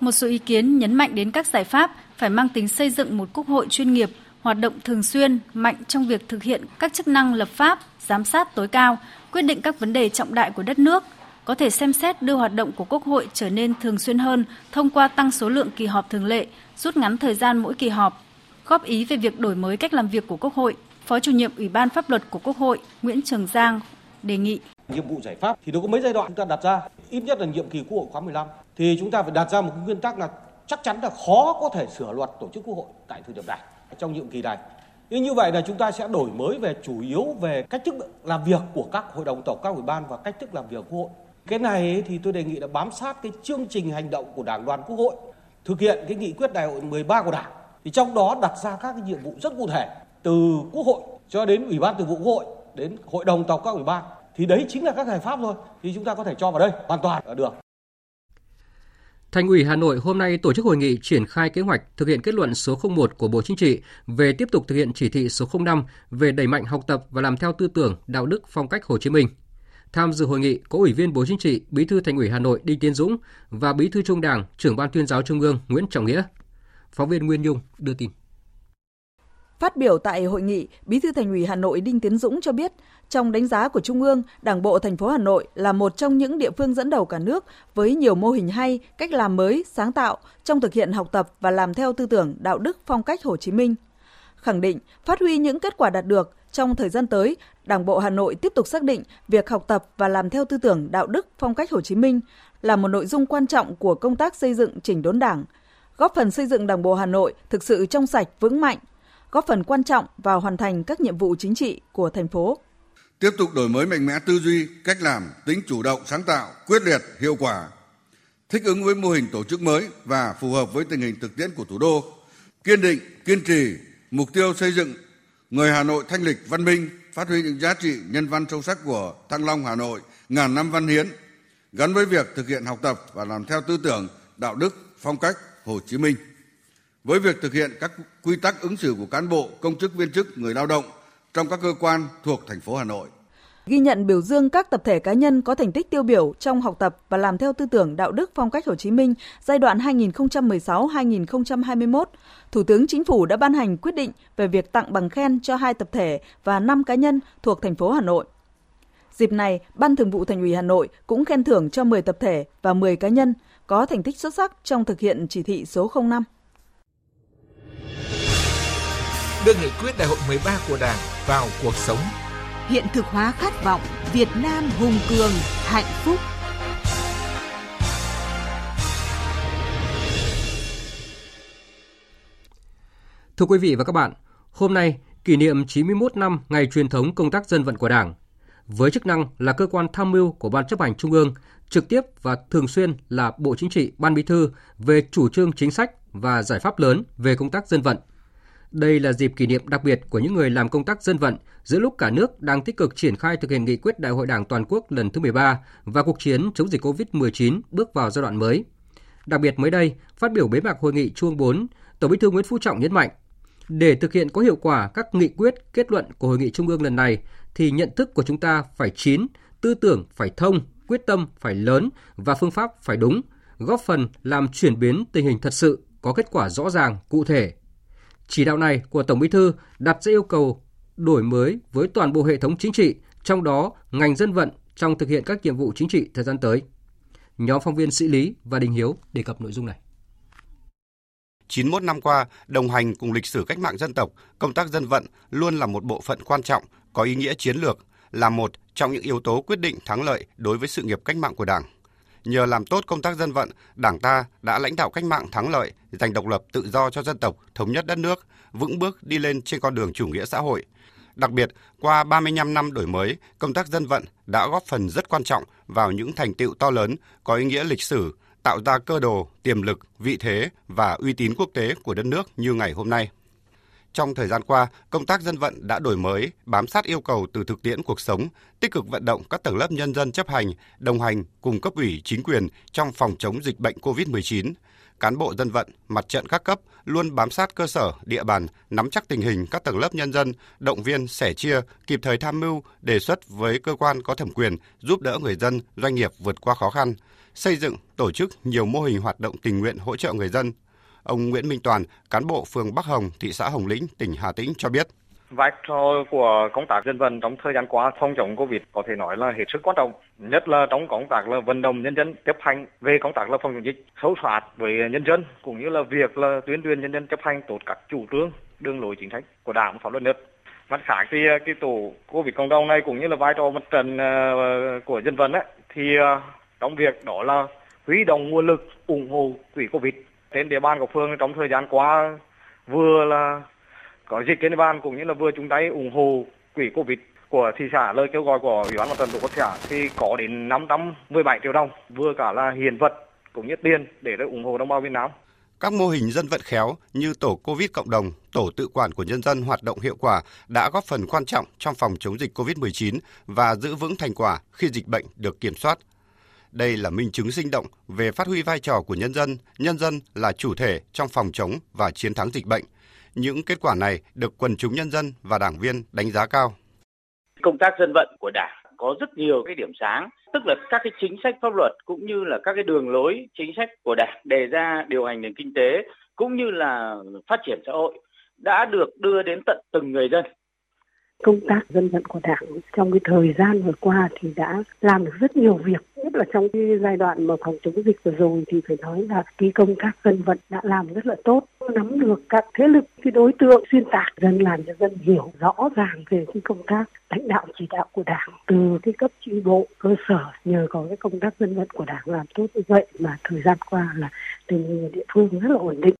Một số ý kiến nhấn mạnh đến các giải pháp phải mang tính xây dựng một quốc hội chuyên nghiệp, hoạt động thường xuyên, mạnh trong việc thực hiện các chức năng lập pháp, giám sát tối cao, quyết định các vấn đề trọng đại của đất nước, có thể xem xét đưa hoạt động của Quốc hội trở nên thường xuyên hơn thông qua tăng số lượng kỳ họp thường lệ, rút ngắn thời gian mỗi kỳ họp. Góp ý về việc đổi mới cách làm việc của Quốc hội, Phó chủ nhiệm Ủy ban pháp luật của Quốc hội Nguyễn Trường Giang đề nghị nhiệm vụ giải pháp thì nó có mấy giai đoạn chúng ta đặt ra ít nhất là nhiệm kỳ quốc hội khóa 15 thì chúng ta phải đặt ra một cái nguyên tắc là chắc chắn là khó có thể sửa luật tổ chức quốc hội tại thời điểm này, trong nhiệm kỳ này. Nhưng như vậy là chúng ta sẽ đổi mới về chủ yếu về cách thức làm việc của các hội đồng tổng các ủy ban và cách thức làm việc quốc hội. Cái này thì tôi đề nghị là bám sát cái chương trình hành động của đảng đoàn quốc hội, thực hiện cái nghị quyết đại hội 13 của đảng. Thì trong đó đặt ra các cái nhiệm vụ rất cụ thể, từ quốc hội cho đến ủy ban thường vụ quốc hội, đến hội đồng tộc các ủy ban. Thì đấy chính là các giải pháp thôi, thì chúng ta có thể cho vào đây hoàn toàn được. Thành ủy Hà Nội hôm nay tổ chức hội nghị triển khai kế hoạch thực hiện kết luận số 01 của Bộ Chính trị về tiếp tục thực hiện chỉ thị số 05 về đẩy mạnh học tập và làm theo tư tưởng, đạo đức, phong cách Hồ Chí Minh. Tham dự hội nghị có Ủy viên Bộ Chính trị, Bí thư Thành ủy Hà Nội Đinh Tiến Dũng và Bí thư Trung Đảng, Trưởng ban Tuyên giáo Trung ương Nguyễn Trọng Nghĩa. Phóng viên Nguyên Nhung đưa tin. Phát biểu tại hội nghị, Bí thư Thành ủy Hà Nội Đinh Tiến Dũng cho biết, trong đánh giá của Trung ương, Đảng bộ thành phố Hà Nội là một trong những địa phương dẫn đầu cả nước với nhiều mô hình hay, cách làm mới, sáng tạo trong thực hiện học tập và làm theo tư tưởng đạo đức phong cách Hồ Chí Minh. Khẳng định phát huy những kết quả đạt được trong thời gian tới, Đảng bộ Hà Nội tiếp tục xác định việc học tập và làm theo tư tưởng đạo đức phong cách Hồ Chí Minh là một nội dung quan trọng của công tác xây dựng chỉnh đốn Đảng, góp phần xây dựng Đảng bộ Hà Nội thực sự trong sạch, vững mạnh, góp phần quan trọng vào hoàn thành các nhiệm vụ chính trị của thành phố. Tiếp tục đổi mới mạnh mẽ tư duy, cách làm, tính chủ động, sáng tạo, quyết liệt, hiệu quả, thích ứng với mô hình tổ chức mới và phù hợp với tình hình thực tiễn của thủ đô, kiên định, kiên trì mục tiêu xây dựng người Hà Nội thanh lịch văn minh, phát huy những giá trị nhân văn sâu sắc của Thăng Long Hà Nội ngàn năm văn hiến, gắn với việc thực hiện học tập và làm theo tư tưởng, đạo đức, phong cách Hồ Chí Minh với việc thực hiện các quy tắc ứng xử của cán bộ, công chức viên chức, người lao động trong các cơ quan thuộc thành phố Hà Nội. Ghi nhận biểu dương các tập thể cá nhân có thành tích tiêu biểu trong học tập và làm theo tư tưởng đạo đức phong cách Hồ Chí Minh giai đoạn 2016-2021, Thủ tướng Chính phủ đã ban hành quyết định về việc tặng bằng khen cho hai tập thể và 5 cá nhân thuộc thành phố Hà Nội. Dịp này, Ban Thường vụ Thành ủy Hà Nội cũng khen thưởng cho 10 tập thể và 10 cá nhân có thành tích xuất sắc trong thực hiện chỉ thị số 05 đưa nghị quyết đại hội 13 của Đảng vào cuộc sống. Hiện thực hóa khát vọng Việt Nam hùng cường, hạnh phúc. Thưa quý vị và các bạn, hôm nay kỷ niệm 91 năm ngày truyền thống công tác dân vận của Đảng. Với chức năng là cơ quan tham mưu của Ban chấp hành Trung ương, trực tiếp và thường xuyên là Bộ Chính trị, Ban Bí thư về chủ trương chính sách và giải pháp lớn về công tác dân vận – đây là dịp kỷ niệm đặc biệt của những người làm công tác dân vận giữa lúc cả nước đang tích cực triển khai thực hiện nghị quyết Đại hội Đảng toàn quốc lần thứ 13 và cuộc chiến chống dịch COVID-19 bước vào giai đoạn mới. Đặc biệt mới đây, phát biểu bế mạc hội nghị chuông 4, Tổng Bí thư Nguyễn Phú Trọng nhấn mạnh, để thực hiện có hiệu quả các nghị quyết, kết luận của hội nghị trung ương lần này thì nhận thức của chúng ta phải chín, tư tưởng phải thông, quyết tâm phải lớn và phương pháp phải đúng, góp phần làm chuyển biến tình hình thật sự có kết quả rõ ràng, cụ thể, chỉ đạo này của Tổng Bí thư đặt ra yêu cầu đổi mới với toàn bộ hệ thống chính trị, trong đó ngành dân vận trong thực hiện các nhiệm vụ chính trị thời gian tới. Nhóm phóng viên Sĩ Lý và Đình Hiếu đề cập nội dung này. 91 năm qua, đồng hành cùng lịch sử cách mạng dân tộc, công tác dân vận luôn là một bộ phận quan trọng, có ý nghĩa chiến lược, là một trong những yếu tố quyết định thắng lợi đối với sự nghiệp cách mạng của Đảng. Nhờ làm tốt công tác dân vận, Đảng ta đã lãnh đạo cách mạng thắng lợi, giành độc lập tự do cho dân tộc, thống nhất đất nước, vững bước đi lên trên con đường chủ nghĩa xã hội. Đặc biệt, qua 35 năm đổi mới, công tác dân vận đã góp phần rất quan trọng vào những thành tựu to lớn có ý nghĩa lịch sử, tạo ra cơ đồ, tiềm lực, vị thế và uy tín quốc tế của đất nước như ngày hôm nay. Trong thời gian qua, công tác dân vận đã đổi mới, bám sát yêu cầu từ thực tiễn cuộc sống, tích cực vận động các tầng lớp nhân dân chấp hành, đồng hành cùng cấp ủy chính quyền trong phòng chống dịch bệnh COVID-19. Cán bộ dân vận, mặt trận các cấp luôn bám sát cơ sở, địa bàn, nắm chắc tình hình các tầng lớp nhân dân, động viên, sẻ chia, kịp thời tham mưu, đề xuất với cơ quan có thẩm quyền giúp đỡ người dân, doanh nghiệp vượt qua khó khăn, xây dựng, tổ chức nhiều mô hình hoạt động tình nguyện hỗ trợ người dân, Ông Nguyễn Minh Toàn, cán bộ phường Bắc Hồng, thị xã Hồng Lĩnh, tỉnh Hà Tĩnh cho biết. Vai trò của công tác dân vận trong thời gian qua phòng chống Covid có thể nói là hết sức quan trọng, nhất là trong công tác là vận động nhân dân chấp hành về công tác là phòng chống dịch, sâu sát với nhân dân cũng như là việc là tuyên truyền nhân dân chấp hành tốt các chủ trương, đường lối chính sách của Đảng và pháp luật nước. Mặt khác thì ờ, cái tổ Covid cộng đồng này cũng như là vai trò mặt trận ờ, của dân vận ấy, thì ờ, trong việc đó là huy động nguồn lực ủng hộ quỹ Covid trên địa bàn của phường trong thời gian qua vừa là có dịch trên địa bàn cũng như là vừa chúng ta ủng hộ quỹ covid của thị xã lời kêu gọi của ủy ban mặt trận tổ quốc xã thì có đến 517 triệu đồng vừa cả là hiện vật cũng như tiền để được ủng hộ đồng bào Việt Nam. Các mô hình dân vận khéo như tổ COVID cộng đồng, tổ tự quản của nhân dân hoạt động hiệu quả đã góp phần quan trọng trong phòng chống dịch COVID-19 và giữ vững thành quả khi dịch bệnh được kiểm soát. Đây là minh chứng sinh động về phát huy vai trò của nhân dân, nhân dân là chủ thể trong phòng chống và chiến thắng dịch bệnh. Những kết quả này được quần chúng nhân dân và đảng viên đánh giá cao. Công tác dân vận của Đảng có rất nhiều cái điểm sáng, tức là các cái chính sách pháp luật cũng như là các cái đường lối chính sách của Đảng đề ra điều hành nền kinh tế cũng như là phát triển xã hội đã được đưa đến tận từng người dân công tác dân vận của đảng trong cái thời gian vừa qua thì đã làm được rất nhiều việc. Nhất là trong cái giai đoạn mà phòng chống dịch vừa rồi thì phải nói là cái công tác dân vận đã làm rất là tốt. Nắm được các thế lực, cái đối tượng xuyên tạc, dân làm cho dân hiểu rõ ràng về cái công tác lãnh đạo chỉ đạo của đảng từ cái cấp chi bộ, cơ sở, nhờ có cái công tác dân vận của đảng làm tốt như vậy mà thời gian qua là tình hình địa phương rất là ổn định.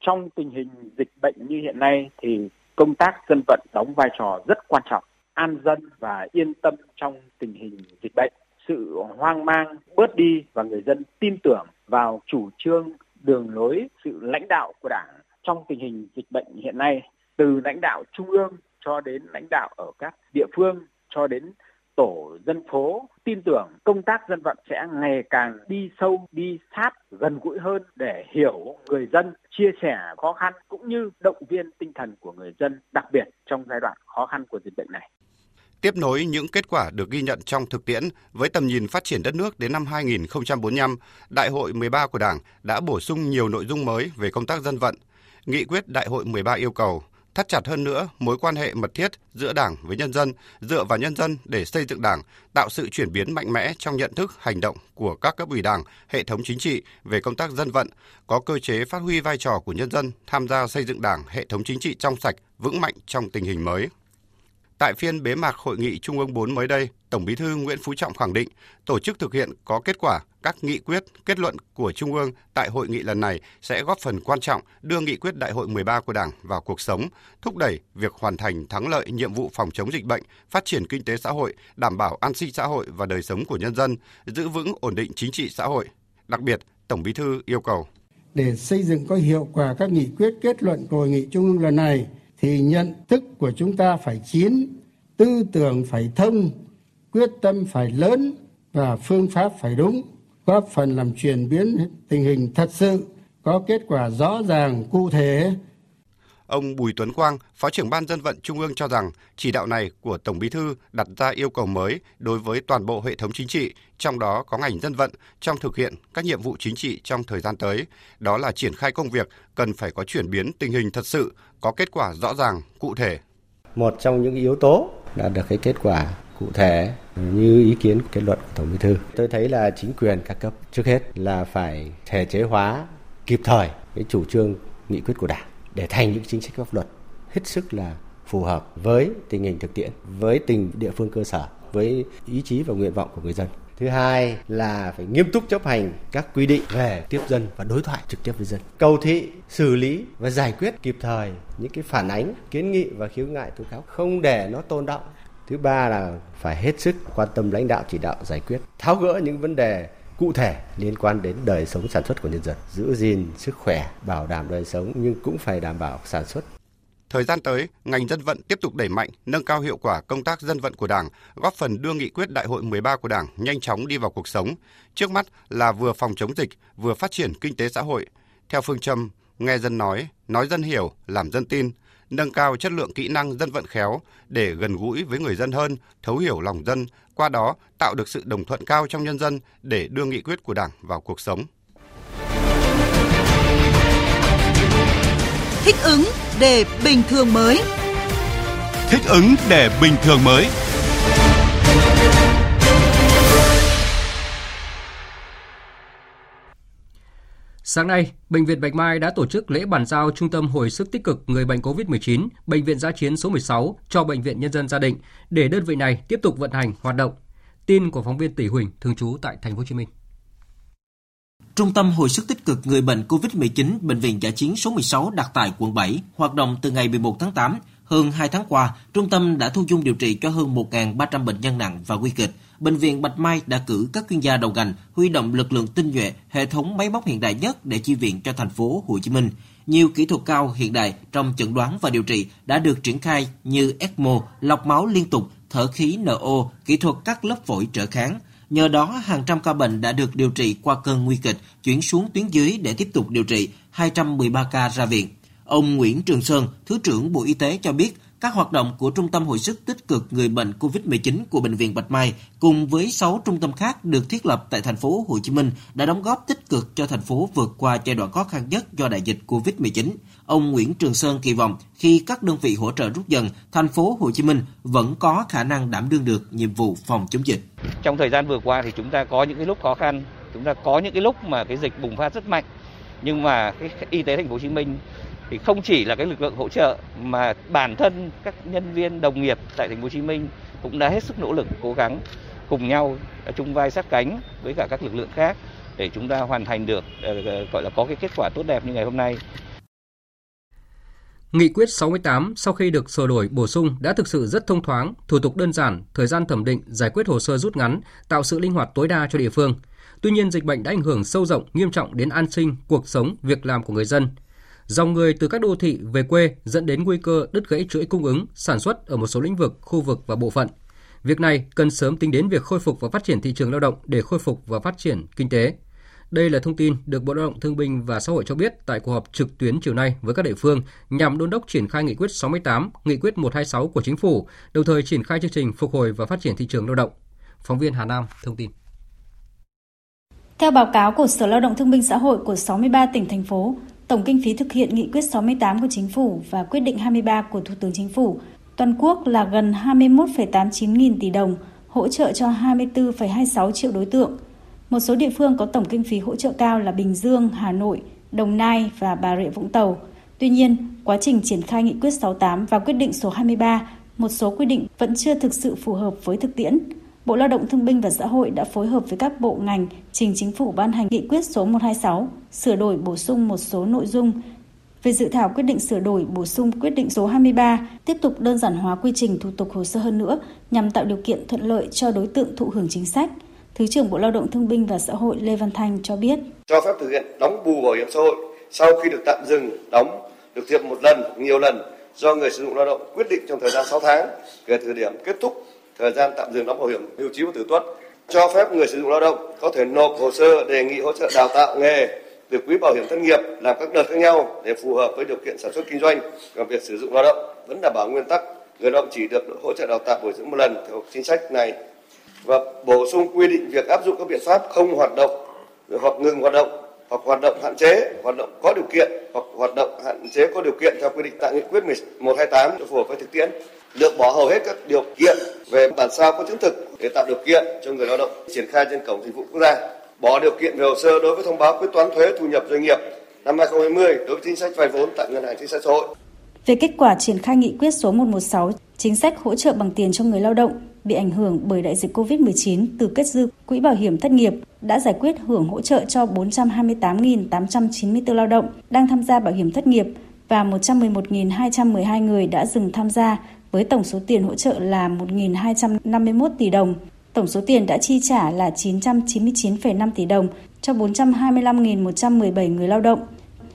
Trong tình hình dịch bệnh như hiện nay thì công tác dân vận đóng vai trò rất quan trọng, an dân và yên tâm trong tình hình dịch bệnh. Sự hoang mang bớt đi và người dân tin tưởng vào chủ trương, đường lối, sự lãnh đạo của Đảng trong tình hình dịch bệnh hiện nay, từ lãnh đạo trung ương cho đến lãnh đạo ở các địa phương cho đến tổ dân phố tin tưởng công tác dân vận sẽ ngày càng đi sâu, đi sát, gần gũi hơn để hiểu người dân, chia sẻ khó khăn cũng như động viên tinh thần của người dân, đặc biệt trong giai đoạn khó khăn của dịch bệnh này tiếp nối những kết quả được ghi nhận trong thực tiễn với tầm nhìn phát triển đất nước đến năm 2045, Đại hội 13 của Đảng đã bổ sung nhiều nội dung mới về công tác dân vận. Nghị quyết Đại hội 13 yêu cầu thắt chặt hơn nữa mối quan hệ mật thiết giữa Đảng với nhân dân, dựa vào nhân dân để xây dựng Đảng, tạo sự chuyển biến mạnh mẽ trong nhận thức, hành động của các cấp ủy Đảng, hệ thống chính trị về công tác dân vận, có cơ chế phát huy vai trò của nhân dân tham gia xây dựng Đảng, hệ thống chính trị trong sạch, vững mạnh trong tình hình mới. Tại phiên bế mạc hội nghị Trung ương 4 mới đây, Tổng Bí thư Nguyễn Phú Trọng khẳng định tổ chức thực hiện có kết quả các nghị quyết, kết luận của Trung ương tại hội nghị lần này sẽ góp phần quan trọng đưa nghị quyết Đại hội 13 của Đảng vào cuộc sống, thúc đẩy việc hoàn thành thắng lợi nhiệm vụ phòng chống dịch bệnh, phát triển kinh tế xã hội, đảm bảo an sinh xã hội và đời sống của nhân dân, giữ vững ổn định chính trị xã hội. Đặc biệt, Tổng Bí thư yêu cầu để xây dựng có hiệu quả các nghị quyết kết luận của hội nghị trung ương lần này thì nhận thức của chúng ta phải chín, tư tưởng phải thông quyết tâm phải lớn và phương pháp phải đúng góp phần làm chuyển biến tình hình thật sự có kết quả rõ ràng cụ thể Ông Bùi Tuấn Quang, Phó trưởng Ban Dân vận Trung ương cho rằng chỉ đạo này của Tổng Bí thư đặt ra yêu cầu mới đối với toàn bộ hệ thống chính trị, trong đó có ngành dân vận trong thực hiện các nhiệm vụ chính trị trong thời gian tới. Đó là triển khai công việc cần phải có chuyển biến tình hình thật sự, có kết quả rõ ràng, cụ thể. Một trong những yếu tố đạt được cái kết quả cụ thể như ý kiến kết luận của Tổng Bí thư. Tôi thấy là chính quyền các cấp trước hết là phải thể chế hóa kịp thời cái chủ trương nghị quyết của Đảng để thành những chính sách pháp luật hết sức là phù hợp với tình hình thực tiễn, với tình địa phương cơ sở, với ý chí và nguyện vọng của người dân. Thứ hai là phải nghiêm túc chấp hành các quy định về tiếp dân và đối thoại trực tiếp với dân. Cầu thị, xử lý và giải quyết kịp thời những cái phản ánh, kiến nghị và khiếu nại tố cáo không để nó tồn động. Thứ ba là phải hết sức quan tâm lãnh đạo chỉ đạo giải quyết, tháo gỡ những vấn đề cụ thể liên quan đến đời sống sản xuất của nhân dân, giữ gìn sức khỏe, bảo đảm đời sống nhưng cũng phải đảm bảo sản xuất. Thời gian tới, ngành dân vận tiếp tục đẩy mạnh, nâng cao hiệu quả công tác dân vận của Đảng, góp phần đưa nghị quyết Đại hội 13 của Đảng nhanh chóng đi vào cuộc sống. Trước mắt là vừa phòng chống dịch, vừa phát triển kinh tế xã hội. Theo phương châm nghe dân nói, nói dân hiểu, làm dân tin, nâng cao chất lượng kỹ năng dân vận khéo để gần gũi với người dân hơn, thấu hiểu lòng dân, qua đó tạo được sự đồng thuận cao trong nhân dân để đưa nghị quyết của Đảng vào cuộc sống. Thích ứng để bình thường mới. Thích ứng để bình thường mới. Sáng nay, Bệnh viện Bạch Mai đã tổ chức lễ bàn giao Trung tâm Hồi sức tích cực người bệnh COVID-19, Bệnh viện Giã chiến số 16 cho Bệnh viện Nhân dân Gia Định để đơn vị này tiếp tục vận hành hoạt động. Tin của phóng viên Tỷ Huỳnh thường trú tại Thành phố Hồ Chí Minh. Trung tâm hồi sức tích cực người bệnh COVID-19 Bệnh viện Giã chiến số 16 đặt tại quận 7, hoạt động từ ngày 11 tháng 8. Hơn 2 tháng qua, trung tâm đã thu dung điều trị cho hơn 1.300 bệnh nhân nặng và nguy kịch Bệnh viện Bạch Mai đã cử các chuyên gia đầu ngành, huy động lực lượng tinh nhuệ, hệ thống máy móc hiện đại nhất để chi viện cho thành phố Hồ Chí Minh. Nhiều kỹ thuật cao hiện đại trong chẩn đoán và điều trị đã được triển khai như ECMO, lọc máu liên tục, thở khí NO, kỹ thuật cắt lớp phổi trở kháng. Nhờ đó, hàng trăm ca bệnh đã được điều trị qua cơn nguy kịch, chuyển xuống tuyến dưới để tiếp tục điều trị, 213 ca ra viện. Ông Nguyễn Trường Sơn, Thứ trưởng Bộ Y tế cho biết, các hoạt động của Trung tâm Hồi sức tích cực người bệnh COVID-19 của Bệnh viện Bạch Mai cùng với 6 trung tâm khác được thiết lập tại thành phố Hồ Chí Minh đã đóng góp tích cực cho thành phố vượt qua giai đoạn khó khăn nhất do đại dịch COVID-19. Ông Nguyễn Trường Sơn kỳ vọng khi các đơn vị hỗ trợ rút dần, thành phố Hồ Chí Minh vẫn có khả năng đảm đương được nhiệm vụ phòng chống dịch. Trong thời gian vừa qua thì chúng ta có những cái lúc khó khăn, chúng ta có những cái lúc mà cái dịch bùng phát rất mạnh nhưng mà cái y tế thành phố Hồ Chí Minh thì không chỉ là cái lực lượng hỗ trợ mà bản thân các nhân viên đồng nghiệp tại thành phố Hồ Chí Minh cũng đã hết sức nỗ lực cố gắng cùng nhau à, chung vai sát cánh với cả các lực lượng khác để chúng ta hoàn thành được ờ, ờ, gọi là có cái kết quả tốt đẹp như ngày hôm nay. Nghị quyết 68 sau khi được sửa đổi bổ sung đã thực sự rất thông thoáng, thủ tục đơn giản, thời gian thẩm định, giải quyết hồ sơ rút ngắn, tạo sự linh hoạt tối đa cho địa phương. Tuy nhiên, dịch bệnh đã ảnh hưởng sâu rộng, nghiêm trọng đến an sinh, cuộc sống, việc làm của người dân – Dòng người từ các đô thị về quê dẫn đến nguy cơ đứt gãy chuỗi cung ứng, sản xuất ở một số lĩnh vực, khu vực và bộ phận. Việc này cần sớm tính đến việc khôi phục và phát triển thị trường lao động để khôi phục và phát triển kinh tế. Đây là thông tin được Bộ Lao động Thương binh và Xã hội cho biết tại cuộc họp trực tuyến chiều nay với các địa phương nhằm đôn đốc triển khai nghị quyết 68, nghị quyết 126 của chính phủ, đồng thời triển khai chương trình phục hồi và phát triển thị trường lao động. Phóng viên Hà Nam thông tin. Theo báo cáo của Sở Lao động Thương binh Xã hội của 63 tỉnh thành phố, Tổng kinh phí thực hiện nghị quyết 68 của Chính phủ và quyết định 23 của Thủ tướng Chính phủ toàn quốc là gần 21,89 nghìn tỷ đồng, hỗ trợ cho 24,26 triệu đối tượng. Một số địa phương có tổng kinh phí hỗ trợ cao là Bình Dương, Hà Nội, Đồng Nai và Bà Rịa Vũng Tàu. Tuy nhiên, quá trình triển khai nghị quyết 68 và quyết định số 23, một số quy định vẫn chưa thực sự phù hợp với thực tiễn. Bộ Lao động Thương binh và Xã hội đã phối hợp với các bộ ngành trình chính phủ ban hành nghị quyết số 126, sửa đổi bổ sung một số nội dung về dự thảo quyết định sửa đổi bổ sung quyết định số 23, tiếp tục đơn giản hóa quy trình thủ tục hồ sơ hơn nữa nhằm tạo điều kiện thuận lợi cho đối tượng thụ hưởng chính sách. Thứ trưởng Bộ Lao động Thương binh và Xã hội Lê Văn Thanh cho biết. Cho phép thực hiện đóng bù bảo hiểm xã hội sau khi được tạm dừng đóng được thực một lần, nhiều lần do người sử dụng lao động quyết định trong thời gian 6 tháng kể từ điểm kết thúc thời gian tạm dừng đóng bảo hiểm hưu trí và tử tuất cho phép người sử dụng lao động có thể nộp hồ sơ đề nghị hỗ trợ đào tạo nghề từ quỹ bảo hiểm thất nghiệp làm các đợt khác nhau để phù hợp với điều kiện sản xuất kinh doanh và việc sử dụng lao động. Vẫn đảm bảo nguyên tắc người lao động chỉ được hỗ trợ đào tạo bồi dưỡng một lần theo chính sách này. Và bổ sung quy định việc áp dụng các biện pháp không hoạt động hoặc ngừng hoạt động hoặc hoạt động hạn chế, hoạt động có điều kiện hoặc hoạt động hạn chế có điều kiện theo quy định tại nghị quyết 128 phù hợp với thực tiễn lược bỏ hầu hết các điều kiện về bản sao có chứng thực để tạo điều kiện cho người lao động triển khai trên cổng dịch vụ quốc gia bỏ điều kiện về hồ sơ đối với thông báo quyết toán thuế thu nhập doanh nghiệp năm 2020 đối với chính sách vay vốn tại ngân hàng chính sách xã hội. Về kết quả triển khai nghị quyết số 116 chính sách hỗ trợ bằng tiền cho người lao động bị ảnh hưởng bởi đại dịch COVID-19 từ kết dư quỹ bảo hiểm thất nghiệp đã giải quyết hưởng hỗ trợ cho 428.894 lao động đang tham gia bảo hiểm thất nghiệp và 111.212 người đã dừng tham gia với tổng số tiền hỗ trợ là 1.251 tỷ đồng. Tổng số tiền đã chi trả là 999,5 tỷ đồng cho 425.117 người lao động.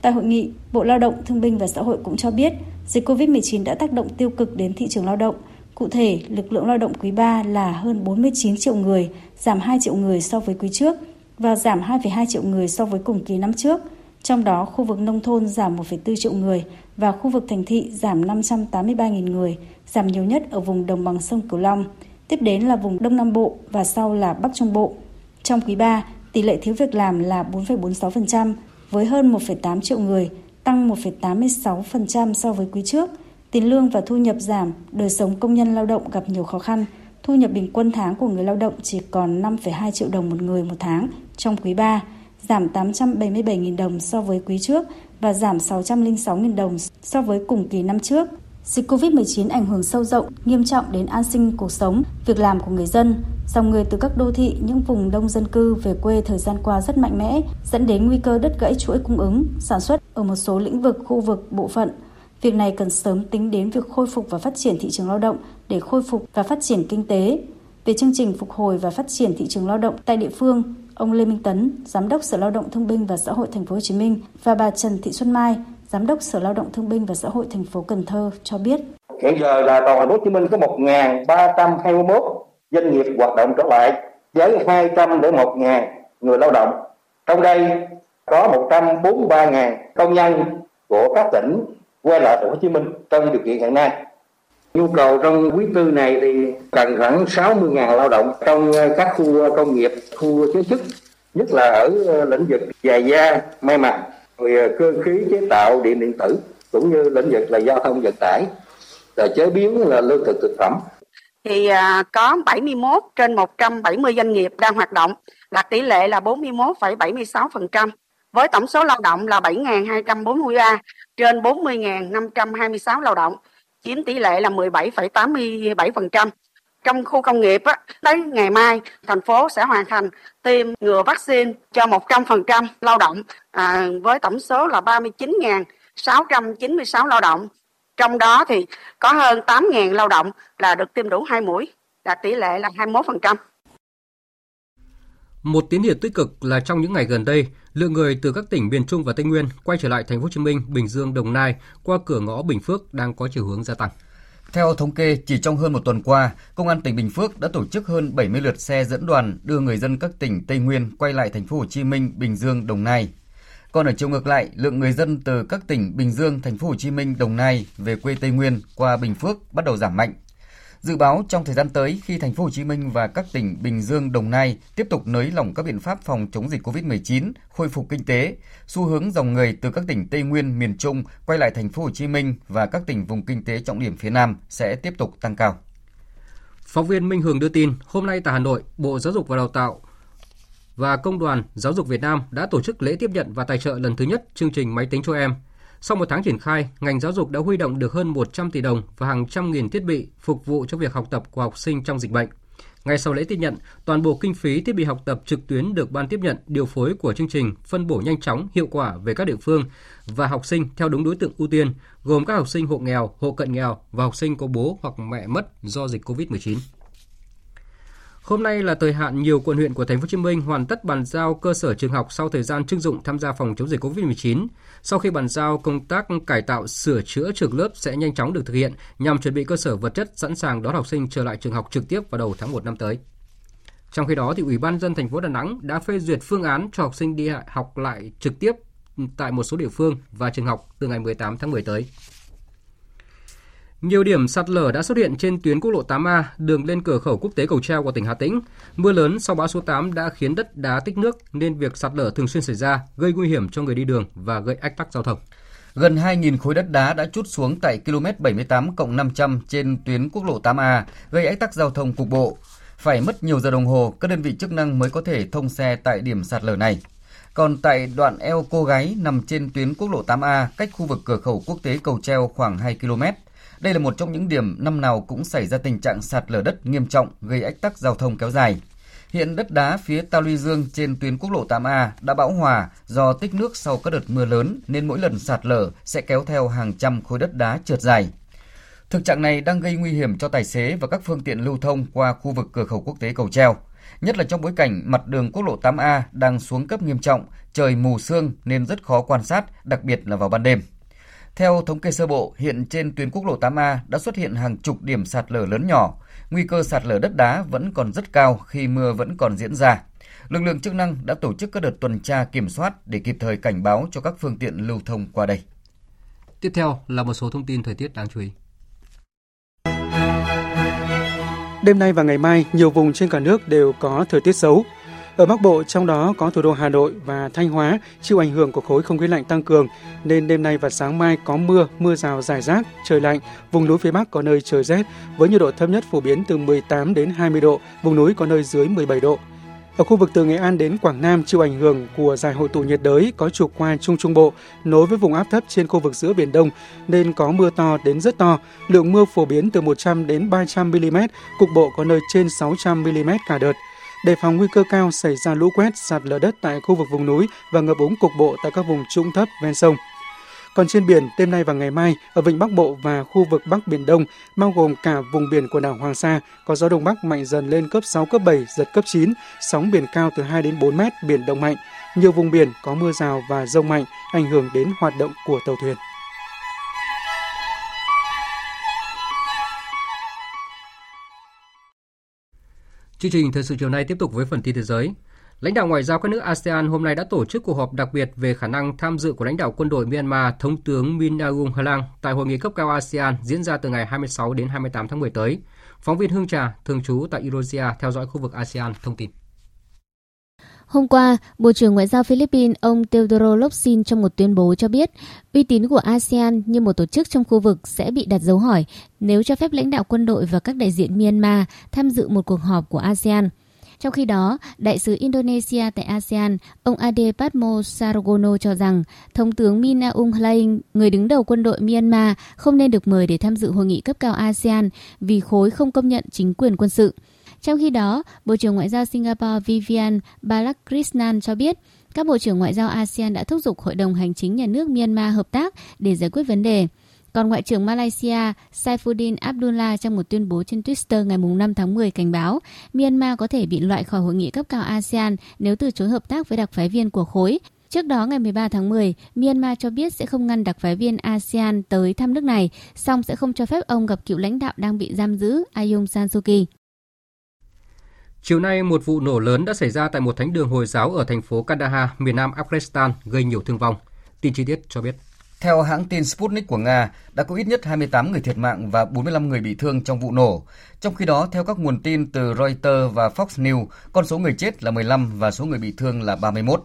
Tại hội nghị, Bộ Lao động, Thương binh và Xã hội cũng cho biết dịch COVID-19 đã tác động tiêu cực đến thị trường lao động. Cụ thể, lực lượng lao động quý 3 là hơn 49 triệu người, giảm 2 triệu người so với quý trước và giảm 2,2 triệu người so với cùng kỳ năm trước. Trong đó, khu vực nông thôn giảm 1,4 triệu người và khu vực thành thị giảm 583.000 người, giảm nhiều nhất ở vùng đồng bằng sông Cửu Long, tiếp đến là vùng Đông Nam Bộ và sau là Bắc Trung Bộ. Trong quý 3, tỷ lệ thiếu việc làm là 4,46% với hơn 1,8 triệu người, tăng 1,86% so với quý trước. Tiền lương và thu nhập giảm, đời sống công nhân lao động gặp nhiều khó khăn. Thu nhập bình quân tháng của người lao động chỉ còn 5,2 triệu đồng một người một tháng trong quý 3, giảm 877.000 đồng so với quý trước và giảm 606.000 đồng so với cùng kỳ năm trước. Dịch COVID-19 ảnh hưởng sâu rộng, nghiêm trọng đến an sinh cuộc sống, việc làm của người dân. Dòng người từ các đô thị, những vùng đông dân cư về quê thời gian qua rất mạnh mẽ, dẫn đến nguy cơ đứt gãy chuỗi cung ứng, sản xuất ở một số lĩnh vực, khu vực, bộ phận. Việc này cần sớm tính đến việc khôi phục và phát triển thị trường lao động để khôi phục và phát triển kinh tế. về chương trình phục hồi và phát triển thị trường lao động tại địa phương, ông Lê Minh Tấn, Giám đốc Sở Lao động Thương binh và Xã hội Thành phố Hồ Chí Minh và bà Trần Thị Xuân Mai, Giám đốc Sở Lao động Thương binh và Xã hội thành phố Cần Thơ cho biết. Hiện giờ là toàn thành phố Hồ Chí Minh có 1.321 doanh nghiệp hoạt động trở lại với 201.000 người lao động. Trong đây có 143.000 công nhân của các tỉnh quay lại thành phố Hồ Chí Minh trong điều kiện hiện nay. Nhu cầu trong quý tư này thì cần khoảng 60.000 lao động trong các khu công nghiệp, khu chế xuất, nhất là ở lĩnh vực giày da, may mặc, rồi ờ, cơ khí chế tạo điện điện tử cũng như lĩnh vực là giao thông vận tải, là chế biến là lương thực thực phẩm. Thì à, có 71 trên 170 doanh nghiệp đang hoạt động, đạt tỷ lệ là 41,76%. Với tổng số lao động là 7.243 trên 40.526 lao động, chiếm tỷ lệ là 17,87%. Trong khu công nghiệp, á, tới ngày mai, thành phố sẽ hoàn thành tiêm ngừa vaccine cho 100% lao động à, với tổng số là 39.696 lao động. Trong đó thì có hơn 8.000 lao động là được tiêm đủ 2 mũi, đạt tỷ lệ là 21%. Một tín hiệu tích cực là trong những ngày gần đây, lượng người từ các tỉnh miền Trung và Tây Nguyên quay trở lại thành phố Hồ Chí Minh, Bình Dương, Đồng Nai qua cửa ngõ Bình Phước đang có chiều hướng gia tăng. Theo thống kê, chỉ trong hơn một tuần qua, Công an tỉnh Bình Phước đã tổ chức hơn 70 lượt xe dẫn đoàn đưa người dân các tỉnh Tây Nguyên quay lại thành phố Hồ Chí Minh, Bình Dương, Đồng Nai. Còn ở chiều ngược lại, lượng người dân từ các tỉnh Bình Dương, thành phố Hồ Chí Minh, Đồng Nai về quê Tây Nguyên qua Bình Phước bắt đầu giảm mạnh. Dự báo trong thời gian tới khi thành phố Hồ Chí Minh và các tỉnh Bình Dương, Đồng Nai tiếp tục nới lỏng các biện pháp phòng chống dịch COVID-19, khôi phục kinh tế, xu hướng dòng người từ các tỉnh Tây Nguyên, miền Trung quay lại thành phố Hồ Chí Minh và các tỉnh vùng kinh tế trọng điểm phía Nam sẽ tiếp tục tăng cao. Phóng viên Minh Hường đưa tin, hôm nay tại Hà Nội, Bộ Giáo dục và Đào tạo và Công đoàn Giáo dục Việt Nam đã tổ chức lễ tiếp nhận và tài trợ lần thứ nhất chương trình Máy tính cho em sau một tháng triển khai, ngành giáo dục đã huy động được hơn 100 tỷ đồng và hàng trăm nghìn thiết bị phục vụ cho việc học tập của học sinh trong dịch bệnh. Ngay sau lễ tiếp nhận, toàn bộ kinh phí thiết bị học tập trực tuyến được ban tiếp nhận điều phối của chương trình phân bổ nhanh chóng, hiệu quả về các địa phương và học sinh theo đúng đối tượng ưu tiên, gồm các học sinh hộ nghèo, hộ cận nghèo và học sinh có bố hoặc mẹ mất do dịch COVID-19. Hôm nay là thời hạn nhiều quận huyện của thành phố Hồ Chí Minh hoàn tất bàn giao cơ sở trường học sau thời gian trưng dụng tham gia phòng chống dịch COVID-19. Sau khi bàn giao, công tác cải tạo sửa chữa trường lớp sẽ nhanh chóng được thực hiện nhằm chuẩn bị cơ sở vật chất sẵn sàng đón học sinh trở lại trường học trực tiếp vào đầu tháng 1 năm tới. Trong khi đó, thì Ủy ban dân thành phố Đà Nẵng đã phê duyệt phương án cho học sinh đi học lại trực tiếp tại một số địa phương và trường học từ ngày 18 tháng 10 tới. Nhiều điểm sạt lở đã xuất hiện trên tuyến quốc lộ 8A, đường lên cửa khẩu quốc tế Cầu Treo của tỉnh Hà Tĩnh. Mưa lớn sau bão số 8 đã khiến đất đá tích nước nên việc sạt lở thường xuyên xảy ra, gây nguy hiểm cho người đi đường và gây ách tắc giao thông. Gần 2.000 khối đất đá đã trút xuống tại km 78 500 trên tuyến quốc lộ 8A, gây ách tắc giao thông cục bộ. Phải mất nhiều giờ đồng hồ, các đơn vị chức năng mới có thể thông xe tại điểm sạt lở này. Còn tại đoạn eo Cô Gáy nằm trên tuyến quốc lộ 8A, cách khu vực cửa khẩu quốc tế Cầu Treo khoảng 2 km, đây là một trong những điểm năm nào cũng xảy ra tình trạng sạt lở đất nghiêm trọng gây ách tắc giao thông kéo dài. Hiện đất đá phía Ta Luy Dương trên tuyến quốc lộ 8A đã bão hòa do tích nước sau các đợt mưa lớn nên mỗi lần sạt lở sẽ kéo theo hàng trăm khối đất đá trượt dài. Thực trạng này đang gây nguy hiểm cho tài xế và các phương tiện lưu thông qua khu vực cửa khẩu quốc tế Cầu Treo, nhất là trong bối cảnh mặt đường quốc lộ 8A đang xuống cấp nghiêm trọng, trời mù sương nên rất khó quan sát, đặc biệt là vào ban đêm. Theo thống kê sơ bộ, hiện trên tuyến quốc lộ 8A đã xuất hiện hàng chục điểm sạt lở lớn nhỏ. Nguy cơ sạt lở đất đá vẫn còn rất cao khi mưa vẫn còn diễn ra. Lực lượng chức năng đã tổ chức các đợt tuần tra kiểm soát để kịp thời cảnh báo cho các phương tiện lưu thông qua đây. Tiếp theo là một số thông tin thời tiết đáng chú ý. Đêm nay và ngày mai, nhiều vùng trên cả nước đều có thời tiết xấu. Ở Bắc Bộ, trong đó có thủ đô Hà Nội và Thanh Hóa chịu ảnh hưởng của khối không khí lạnh tăng cường nên đêm nay và sáng mai có mưa, mưa rào rải rác, trời lạnh, vùng núi phía Bắc có nơi trời rét với nhiệt độ thấp nhất phổ biến từ 18 đến 20 độ, vùng núi có nơi dưới 17 độ. Ở khu vực từ Nghệ An đến Quảng Nam chịu ảnh hưởng của giải hội tụ nhiệt đới có trục qua Trung Trung Bộ nối với vùng áp thấp trên khu vực giữa Biển Đông nên có mưa to đến rất to, lượng mưa phổ biến từ 100 đến 300 mm, cục bộ có nơi trên 600 mm cả đợt đề phòng nguy cơ cao xảy ra lũ quét, sạt lở đất tại khu vực vùng núi và ngập úng cục bộ tại các vùng trũng thấp ven sông. Còn trên biển, đêm nay và ngày mai, ở vịnh Bắc Bộ và khu vực Bắc Biển Đông, bao gồm cả vùng biển của đảo Hoàng Sa, có gió Đông Bắc mạnh dần lên cấp 6, cấp 7, giật cấp 9, sóng biển cao từ 2 đến 4 mét, biển động mạnh. Nhiều vùng biển có mưa rào và rông mạnh, ảnh hưởng đến hoạt động của tàu thuyền. Chương trình thời sự chiều nay tiếp tục với phần tin thế giới. Lãnh đạo ngoại giao các nước ASEAN hôm nay đã tổ chức cuộc họp đặc biệt về khả năng tham dự của lãnh đạo quân đội Myanmar Thống tướng Min Aung Hlaing tại hội nghị cấp cao ASEAN diễn ra từ ngày 26 đến 28 tháng 10 tới. Phóng viên Hương Trà, thường trú tại Indonesia theo dõi khu vực ASEAN thông tin. Hôm qua, Bộ trưởng Ngoại giao Philippines ông Teodoro Locsin trong một tuyên bố cho biết uy tín của ASEAN như một tổ chức trong khu vực sẽ bị đặt dấu hỏi nếu cho phép lãnh đạo quân đội và các đại diện Myanmar tham dự một cuộc họp của ASEAN. Trong khi đó, đại sứ Indonesia tại ASEAN, ông Ade Patmo Sargono cho rằng Thống tướng Min Aung Hlaing, người đứng đầu quân đội Myanmar, không nên được mời để tham dự hội nghị cấp cao ASEAN vì khối không công nhận chính quyền quân sự. Trong khi đó, Bộ trưởng Ngoại giao Singapore Vivian Balakrishnan cho biết, các bộ trưởng ngoại giao ASEAN đã thúc giục Hội đồng Hành chính nhà nước Myanmar hợp tác để giải quyết vấn đề. Còn Ngoại trưởng Malaysia Saifuddin Abdullah trong một tuyên bố trên Twitter ngày 5 tháng 10 cảnh báo Myanmar có thể bị loại khỏi hội nghị cấp cao ASEAN nếu từ chối hợp tác với đặc phái viên của khối. Trước đó ngày 13 tháng 10, Myanmar cho biết sẽ không ngăn đặc phái viên ASEAN tới thăm nước này, song sẽ không cho phép ông gặp cựu lãnh đạo đang bị giam giữ Aung San Suu Kyi. Chiều nay, một vụ nổ lớn đã xảy ra tại một thánh đường Hồi giáo ở thành phố Kandahar, miền nam Afghanistan, gây nhiều thương vong. Tin chi tiết cho biết. Theo hãng tin Sputnik của Nga, đã có ít nhất 28 người thiệt mạng và 45 người bị thương trong vụ nổ. Trong khi đó, theo các nguồn tin từ Reuters và Fox News, con số người chết là 15 và số người bị thương là 31.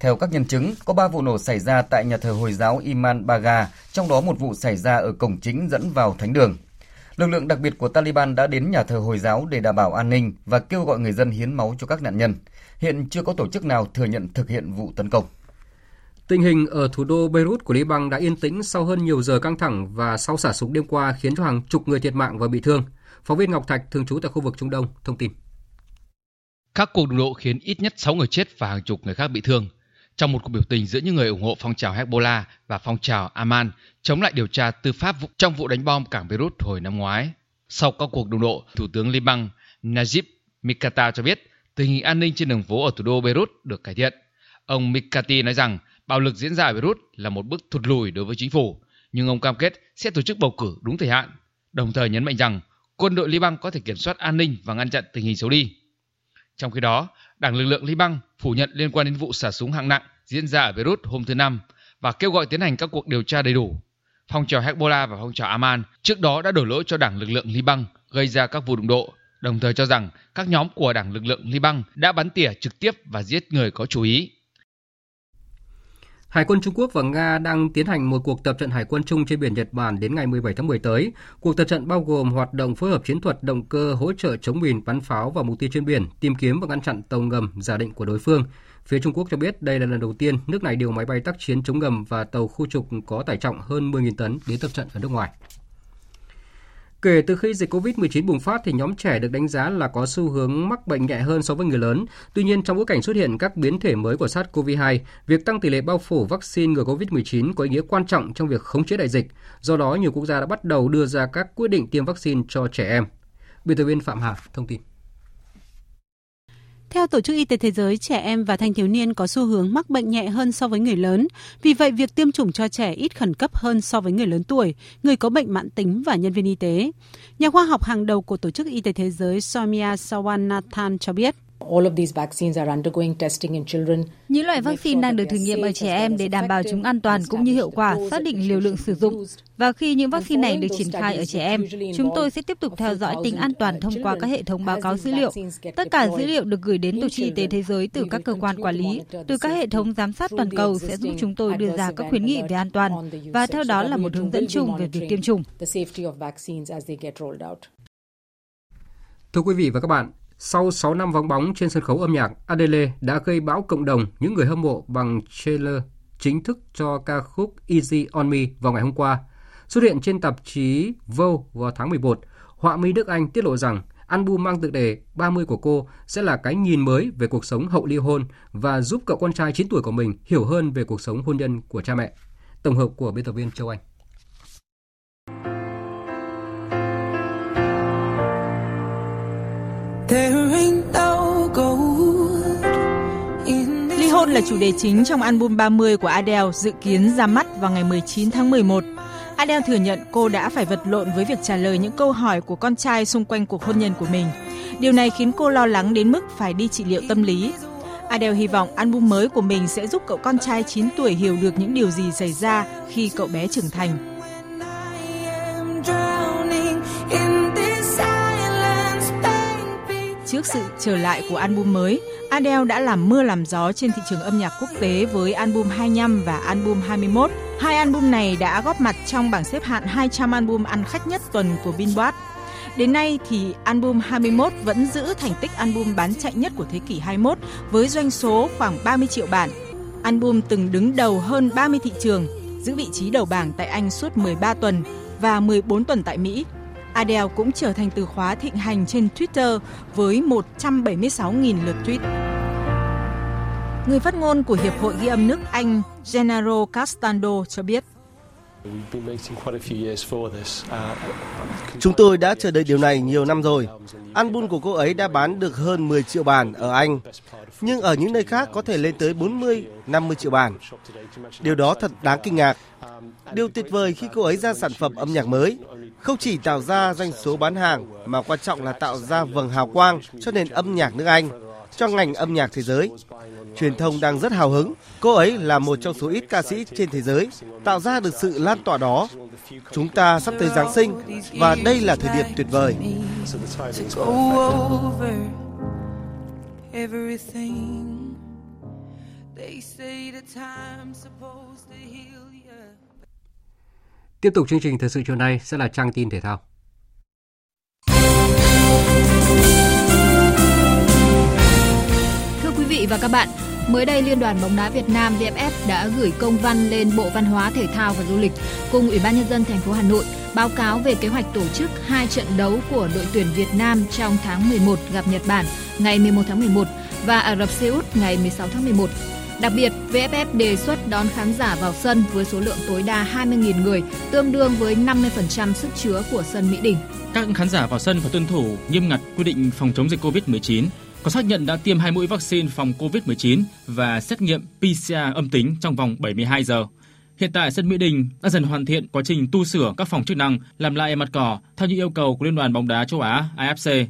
Theo các nhân chứng, có 3 vụ nổ xảy ra tại nhà thờ Hồi giáo Iman Baga, trong đó một vụ xảy ra ở cổng chính dẫn vào thánh đường. Lực lượng đặc biệt của Taliban đã đến nhà thờ Hồi giáo để đảm bảo an ninh và kêu gọi người dân hiến máu cho các nạn nhân. Hiện chưa có tổ chức nào thừa nhận thực hiện vụ tấn công. Tình hình ở thủ đô Beirut của Liban đã yên tĩnh sau hơn nhiều giờ căng thẳng và sau xả súng đêm qua khiến cho hàng chục người thiệt mạng và bị thương. Phóng viên Ngọc Thạch thường trú tại khu vực Trung Đông thông tin. Các cuộc đụng độ khiến ít nhất 6 người chết và hàng chục người khác bị thương trong một cuộc biểu tình giữa những người ủng hộ phong trào Hezbollah và phong trào Aman chống lại điều tra tư pháp trong vụ đánh bom cảng Beirut hồi năm ngoái. Sau các cuộc đụng độ, Thủ tướng Liban Najib Mikata cho biết tình hình an ninh trên đường phố ở thủ đô Beirut được cải thiện. Ông Mikati nói rằng bạo lực diễn ra ở Beirut là một bước thụt lùi đối với chính phủ, nhưng ông cam kết sẽ tổ chức bầu cử đúng thời hạn, đồng thời nhấn mạnh rằng quân đội Liban có thể kiểm soát an ninh và ngăn chặn tình hình xấu đi. Trong khi đó, Đảng lực lượng Liban phủ nhận liên quan đến vụ xả súng hạng nặng diễn ra ở Beirut hôm thứ Năm và kêu gọi tiến hành các cuộc điều tra đầy đủ. Phong trào Hezbollah và phong trào Aman trước đó đã đổ lỗi cho Đảng lực lượng Liban gây ra các vụ đụng độ, đồng thời cho rằng các nhóm của Đảng lực lượng Liban đã bắn tỉa trực tiếp và giết người có chú ý. Hải quân Trung Quốc và Nga đang tiến hành một cuộc tập trận hải quân chung trên biển Nhật Bản đến ngày 17 tháng 10 tới. Cuộc tập trận bao gồm hoạt động phối hợp chiến thuật động cơ hỗ trợ chống mìn bắn pháo và mục tiêu trên biển, tìm kiếm và ngăn chặn tàu ngầm giả định của đối phương. Phía Trung Quốc cho biết đây là lần đầu tiên nước này điều máy bay tác chiến chống ngầm và tàu khu trục có tải trọng hơn 10.000 tấn đến tập trận ở nước ngoài. Kể từ khi dịch COVID-19 bùng phát thì nhóm trẻ được đánh giá là có xu hướng mắc bệnh nhẹ hơn so với người lớn. Tuy nhiên trong bối cảnh xuất hiện các biến thể mới của SARS-CoV-2, việc tăng tỷ lệ bao phủ vaccine ngừa COVID-19 có ý nghĩa quan trọng trong việc khống chế đại dịch. Do đó, nhiều quốc gia đã bắt đầu đưa ra các quyết định tiêm vaccine cho trẻ em. Biên tập viên Phạm Hà thông tin. Theo Tổ chức Y tế Thế giới, trẻ em và thanh thiếu niên có xu hướng mắc bệnh nhẹ hơn so với người lớn. Vì vậy, việc tiêm chủng cho trẻ ít khẩn cấp hơn so với người lớn tuổi, người có bệnh mãn tính và nhân viên y tế. Nhà khoa học hàng đầu của Tổ chức Y tế Thế giới Soumya Sawanathan cho biết. Những loại vaccine đang được thử nghiệm ở trẻ em để đảm bảo chúng an toàn cũng như hiệu quả, xác định liều lượng sử dụng. Và khi những vaccine này được triển khai ở trẻ em, chúng tôi sẽ tiếp tục theo dõi tính an toàn thông qua các hệ thống báo cáo dữ liệu. Tất cả dữ liệu được gửi đến Tổ chức Y tế Thế giới từ các cơ quan quản lý, từ các hệ thống giám sát toàn cầu sẽ giúp chúng tôi đưa ra các khuyến nghị về an toàn và theo đó là một hướng dẫn chung về việc tiêm chủng. Thưa quý vị và các bạn, sau 6 năm vắng bóng trên sân khấu âm nhạc, Adele đã gây bão cộng đồng những người hâm mộ bằng trailer chính thức cho ca khúc Easy on Me vào ngày hôm qua. Xuất hiện trên tạp chí Vogue vào tháng 11, họa mi Đức Anh tiết lộ rằng album mang tựa đề 30 của cô sẽ là cái nhìn mới về cuộc sống hậu ly hôn và giúp cậu con trai 9 tuổi của mình hiểu hơn về cuộc sống hôn nhân của cha mẹ. Tổng hợp của biên tập viên Châu Anh. Ly hôn là chủ đề chính trong album 30 của Adele dự kiến ra mắt vào ngày 19 tháng 11. Adele thừa nhận cô đã phải vật lộn với việc trả lời những câu hỏi của con trai xung quanh cuộc hôn nhân của mình. Điều này khiến cô lo lắng đến mức phải đi trị liệu tâm lý. Adele hy vọng album mới của mình sẽ giúp cậu con trai 9 tuổi hiểu được những điều gì xảy ra khi cậu bé trưởng thành. Trước sự trở lại của album mới, Adele đã làm mưa làm gió trên thị trường âm nhạc quốc tế với album 25 và album 21. Hai album này đã góp mặt trong bảng xếp hạng 200 album ăn khách nhất tuần của Billboard. Đến nay thì album 21 vẫn giữ thành tích album bán chạy nhất của thế kỷ 21 với doanh số khoảng 30 triệu bản. Album từng đứng đầu hơn 30 thị trường, giữ vị trí đầu bảng tại Anh suốt 13 tuần và 14 tuần tại Mỹ. Adele cũng trở thành từ khóa thịnh hành trên Twitter với 176.000 lượt tweet. Người phát ngôn của Hiệp hội ghi âm nước Anh Gennaro Castando cho biết. Chúng tôi đã chờ đợi điều này nhiều năm rồi. Album của cô ấy đã bán được hơn 10 triệu bản ở Anh, nhưng ở những nơi khác có thể lên tới 40, 50 triệu bản. Điều đó thật đáng kinh ngạc. Điều tuyệt vời khi cô ấy ra sản phẩm âm nhạc mới, không chỉ tạo ra doanh số bán hàng mà quan trọng là tạo ra vầng hào quang cho nền âm nhạc nước Anh, cho ngành âm nhạc thế giới. Truyền thông đang rất hào hứng. Cô ấy là một trong số ít ca sĩ trên thế giới tạo ra được sự lan tỏa đó. Chúng ta sắp tới Giáng sinh và đây là thời điểm tuyệt vời. Tiếp tục chương trình thời sự chiều nay sẽ là trang tin thể thao. Thưa quý vị và các bạn, mới đây Liên đoàn bóng đá Việt Nam VFF đã gửi công văn lên Bộ Văn hóa Thể thao và Du lịch cùng Ủy ban nhân dân thành phố Hà Nội báo cáo về kế hoạch tổ chức hai trận đấu của đội tuyển Việt Nam trong tháng 11 gặp Nhật Bản ngày 11 tháng 11 và Ả Rập Xê Út ngày 16 tháng 11. Đặc biệt, VFF đề xuất đón khán giả vào sân với số lượng tối đa 20.000 người, tương đương với 50% sức chứa của sân Mỹ Đình. Các khán giả vào sân phải tuân thủ nghiêm ngặt quy định phòng chống dịch COVID-19, có xác nhận đã tiêm hai mũi vaccine phòng COVID-19 và xét nghiệm PCR âm tính trong vòng 72 giờ. Hiện tại sân Mỹ Đình đã dần hoàn thiện quá trình tu sửa các phòng chức năng, làm lại mặt cỏ theo những yêu cầu của Liên đoàn bóng đá châu Á AFC.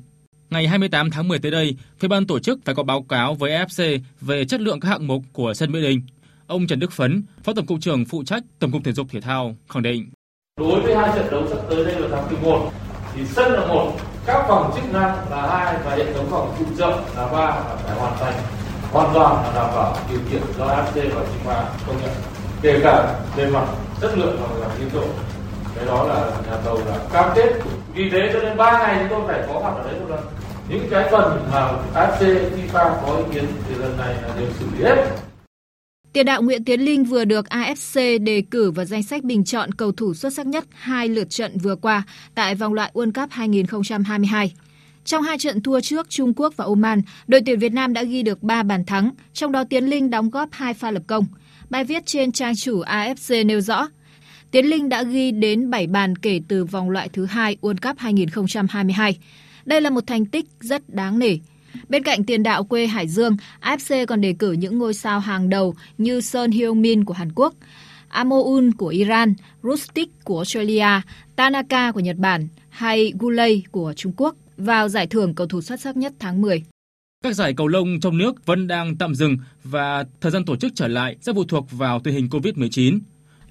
Ngày 28 tháng 10 tới đây, phía ban tổ chức phải có báo cáo với AFC về chất lượng các hạng mục của sân Mỹ Đình. Ông Trần Đức Phấn, Phó Tổng cục trưởng phụ trách Tổng cục Thể dục Thể thao khẳng định. Đối với hai trận đấu sắp tới đây là tháng 11 thì sân là một, các phòng chức năng là hai và hệ thống phòng phụ trợ là ba và phải hoàn thành hoàn toàn là đảm bảo điều kiện do AFC và FIFA công nhận kể cả về mặt chất lượng và về mặt tiến độ cái đó là nhà thầu là cam kết vì thế cho nên ba ngày chúng tôi phải có mặt ở đấy một lần những cái phần mà AFC FIFA có ý kiến thì lần này là đều xử lý hết Tiền đạo Nguyễn Tiến Linh vừa được AFC đề cử vào danh sách bình chọn cầu thủ xuất sắc nhất hai lượt trận vừa qua tại vòng loại World Cup 2022. Trong hai trận thua trước Trung Quốc và Oman, đội tuyển Việt Nam đã ghi được 3 bàn thắng, trong đó Tiến Linh đóng góp 2 pha lập công. Bài viết trên trang chủ AFC nêu rõ, Tiến Linh đã ghi đến 7 bàn kể từ vòng loại thứ hai World Cup 2022. Đây là một thành tích rất đáng nể. Bên cạnh tiền đạo quê Hải Dương, AFC còn đề cử những ngôi sao hàng đầu như Son Heung-min của Hàn Quốc, Amoun của Iran, Rustic của Australia, Tanaka của Nhật Bản hay Gulay của Trung Quốc vào giải thưởng cầu thủ xuất sắc nhất tháng 10. Các giải cầu lông trong nước vẫn đang tạm dừng và thời gian tổ chức trở lại sẽ phụ thuộc vào tình hình COVID-19.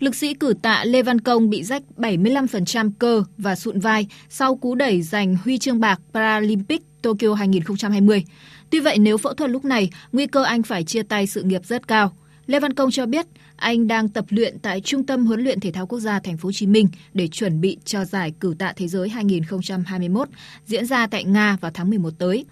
Lực sĩ cử tạ Lê Văn Công bị rách 75% cơ và sụn vai sau cú đẩy giành huy chương bạc Paralympic Tokyo 2020. Tuy vậy nếu phẫu thuật lúc này, nguy cơ anh phải chia tay sự nghiệp rất cao. Lê Văn Công cho biết anh đang tập luyện tại Trung tâm huấn luyện thể thao quốc gia Thành phố Hồ Chí Minh để chuẩn bị cho giải cử tạ thế giới 2021 diễn ra tại Nga vào tháng 11 tới.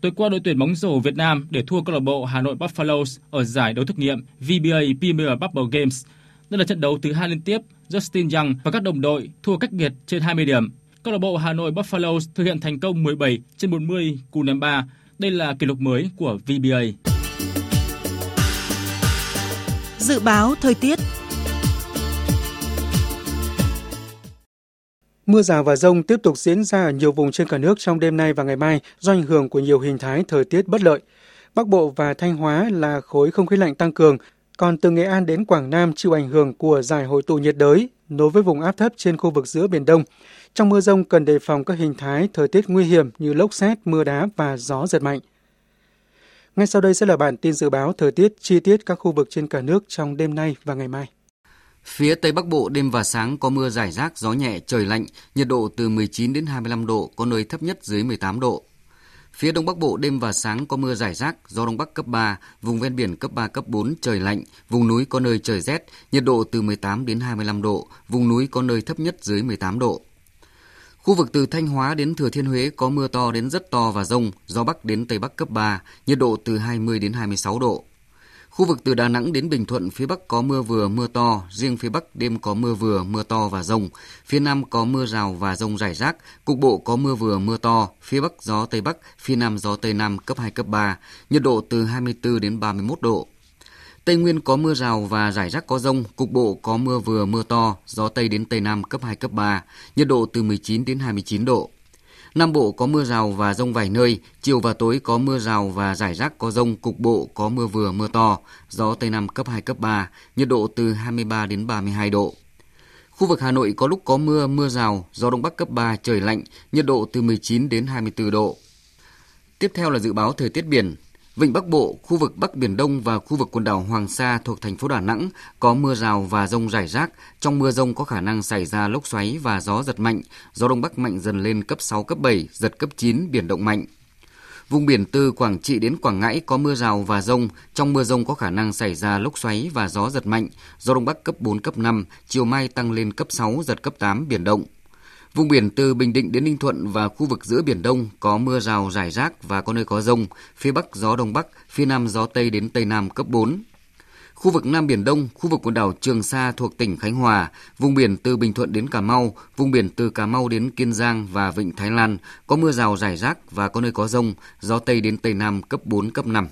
Tối qua đội tuyển bóng rổ Việt Nam để thua câu lạc bộ Hà Nội Buffaloes ở giải đấu thực nghiệm VBA Premier Bubble Games. Đây là trận đấu thứ hai liên tiếp Justin Young và các đồng đội thua cách biệt trên 20 điểm. Câu lạc bộ Hà Nội Buffalo thực hiện thành công 17 trên 40 cú ném 3. Đây là kỷ lục mới của VBA. Dự báo thời tiết Mưa rào và rông tiếp tục diễn ra ở nhiều vùng trên cả nước trong đêm nay và ngày mai do ảnh hưởng của nhiều hình thái thời tiết bất lợi. Bắc Bộ và Thanh Hóa là khối không khí lạnh tăng cường còn từ Nghệ An đến Quảng Nam chịu ảnh hưởng của giải hội tụ nhiệt đới nối với vùng áp thấp trên khu vực giữa Biển Đông. Trong mưa rông cần đề phòng các hình thái thời tiết nguy hiểm như lốc xét, mưa đá và gió giật mạnh. Ngay sau đây sẽ là bản tin dự báo thời tiết chi tiết các khu vực trên cả nước trong đêm nay và ngày mai. Phía Tây Bắc Bộ đêm và sáng có mưa rải rác, gió nhẹ, trời lạnh, nhiệt độ từ 19 đến 25 độ, có nơi thấp nhất dưới 18 độ. Phía Đông Bắc Bộ đêm và sáng có mưa rải rác, gió Đông Bắc cấp 3, vùng ven biển cấp 3, cấp 4, trời lạnh, vùng núi có nơi trời rét, nhiệt độ từ 18 đến 25 độ, vùng núi có nơi thấp nhất dưới 18 độ. Khu vực từ Thanh Hóa đến Thừa Thiên Huế có mưa to đến rất to và rông, gió Bắc đến Tây Bắc cấp 3, nhiệt độ từ 20 đến 26 độ. Khu vực từ Đà Nẵng đến Bình Thuận, phía Bắc có mưa vừa, mưa to, riêng phía Bắc đêm có mưa vừa, mưa to và rông. Phía Nam có mưa rào và rông rải rác, cục bộ có mưa vừa, mưa to, phía Bắc gió Tây Bắc, phía Nam gió Tây Nam cấp 2, cấp 3, nhiệt độ từ 24 đến 31 độ. Tây Nguyên có mưa rào và rải rác có rông, cục bộ có mưa vừa mưa to, gió Tây đến Tây Nam cấp 2, cấp 3, nhiệt độ từ 19 đến 29 độ. Nam Bộ có mưa rào và rông vài nơi, chiều và tối có mưa rào và rải rác có rông, cục bộ có mưa vừa mưa to, gió Tây Nam cấp 2, cấp 3, nhiệt độ từ 23 đến 32 độ. Khu vực Hà Nội có lúc có mưa, mưa rào, gió Đông Bắc cấp 3, trời lạnh, nhiệt độ từ 19 đến 24 độ. Tiếp theo là dự báo thời tiết biển. Vịnh Bắc Bộ, khu vực Bắc Biển Đông và khu vực quần đảo Hoàng Sa thuộc thành phố Đà Nẵng có mưa rào và rông rải rác. Trong mưa rông có khả năng xảy ra lốc xoáy và gió giật mạnh. Gió Đông Bắc mạnh dần lên cấp 6, cấp 7, giật cấp 9, biển động mạnh. Vùng biển từ Quảng Trị đến Quảng Ngãi có mưa rào và rông. Trong mưa rông có khả năng xảy ra lốc xoáy và gió giật mạnh. Gió Đông Bắc cấp 4, cấp 5, chiều mai tăng lên cấp 6, giật cấp 8, biển động. Vùng biển từ Bình Định đến Ninh Thuận và khu vực giữa Biển Đông có mưa rào rải rác và có nơi có rông. Phía Bắc gió Đông Bắc, phía Nam gió Tây đến Tây Nam cấp 4. Khu vực Nam Biển Đông, khu vực quần đảo Trường Sa thuộc tỉnh Khánh Hòa, vùng biển từ Bình Thuận đến Cà Mau, vùng biển từ Cà Mau đến Kiên Giang và Vịnh Thái Lan có mưa rào rải rác và có nơi có rông, gió Tây đến Tây Nam cấp 4, cấp 5.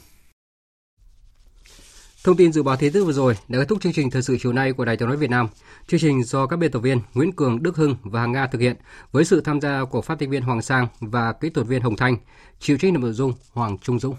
Thông tin dự báo thế tiết vừa rồi đã kết thúc chương trình thời sự chiều nay của Đài Tiếng nói Việt Nam. Chương trình do các biên tập viên Nguyễn Cường, Đức Hưng và Hằng Nga thực hiện với sự tham gia của phát thanh viên Hoàng Sang và kỹ thuật viên Hồng Thanh, chịu trách nhiệm nội dung Hoàng Trung Dũng.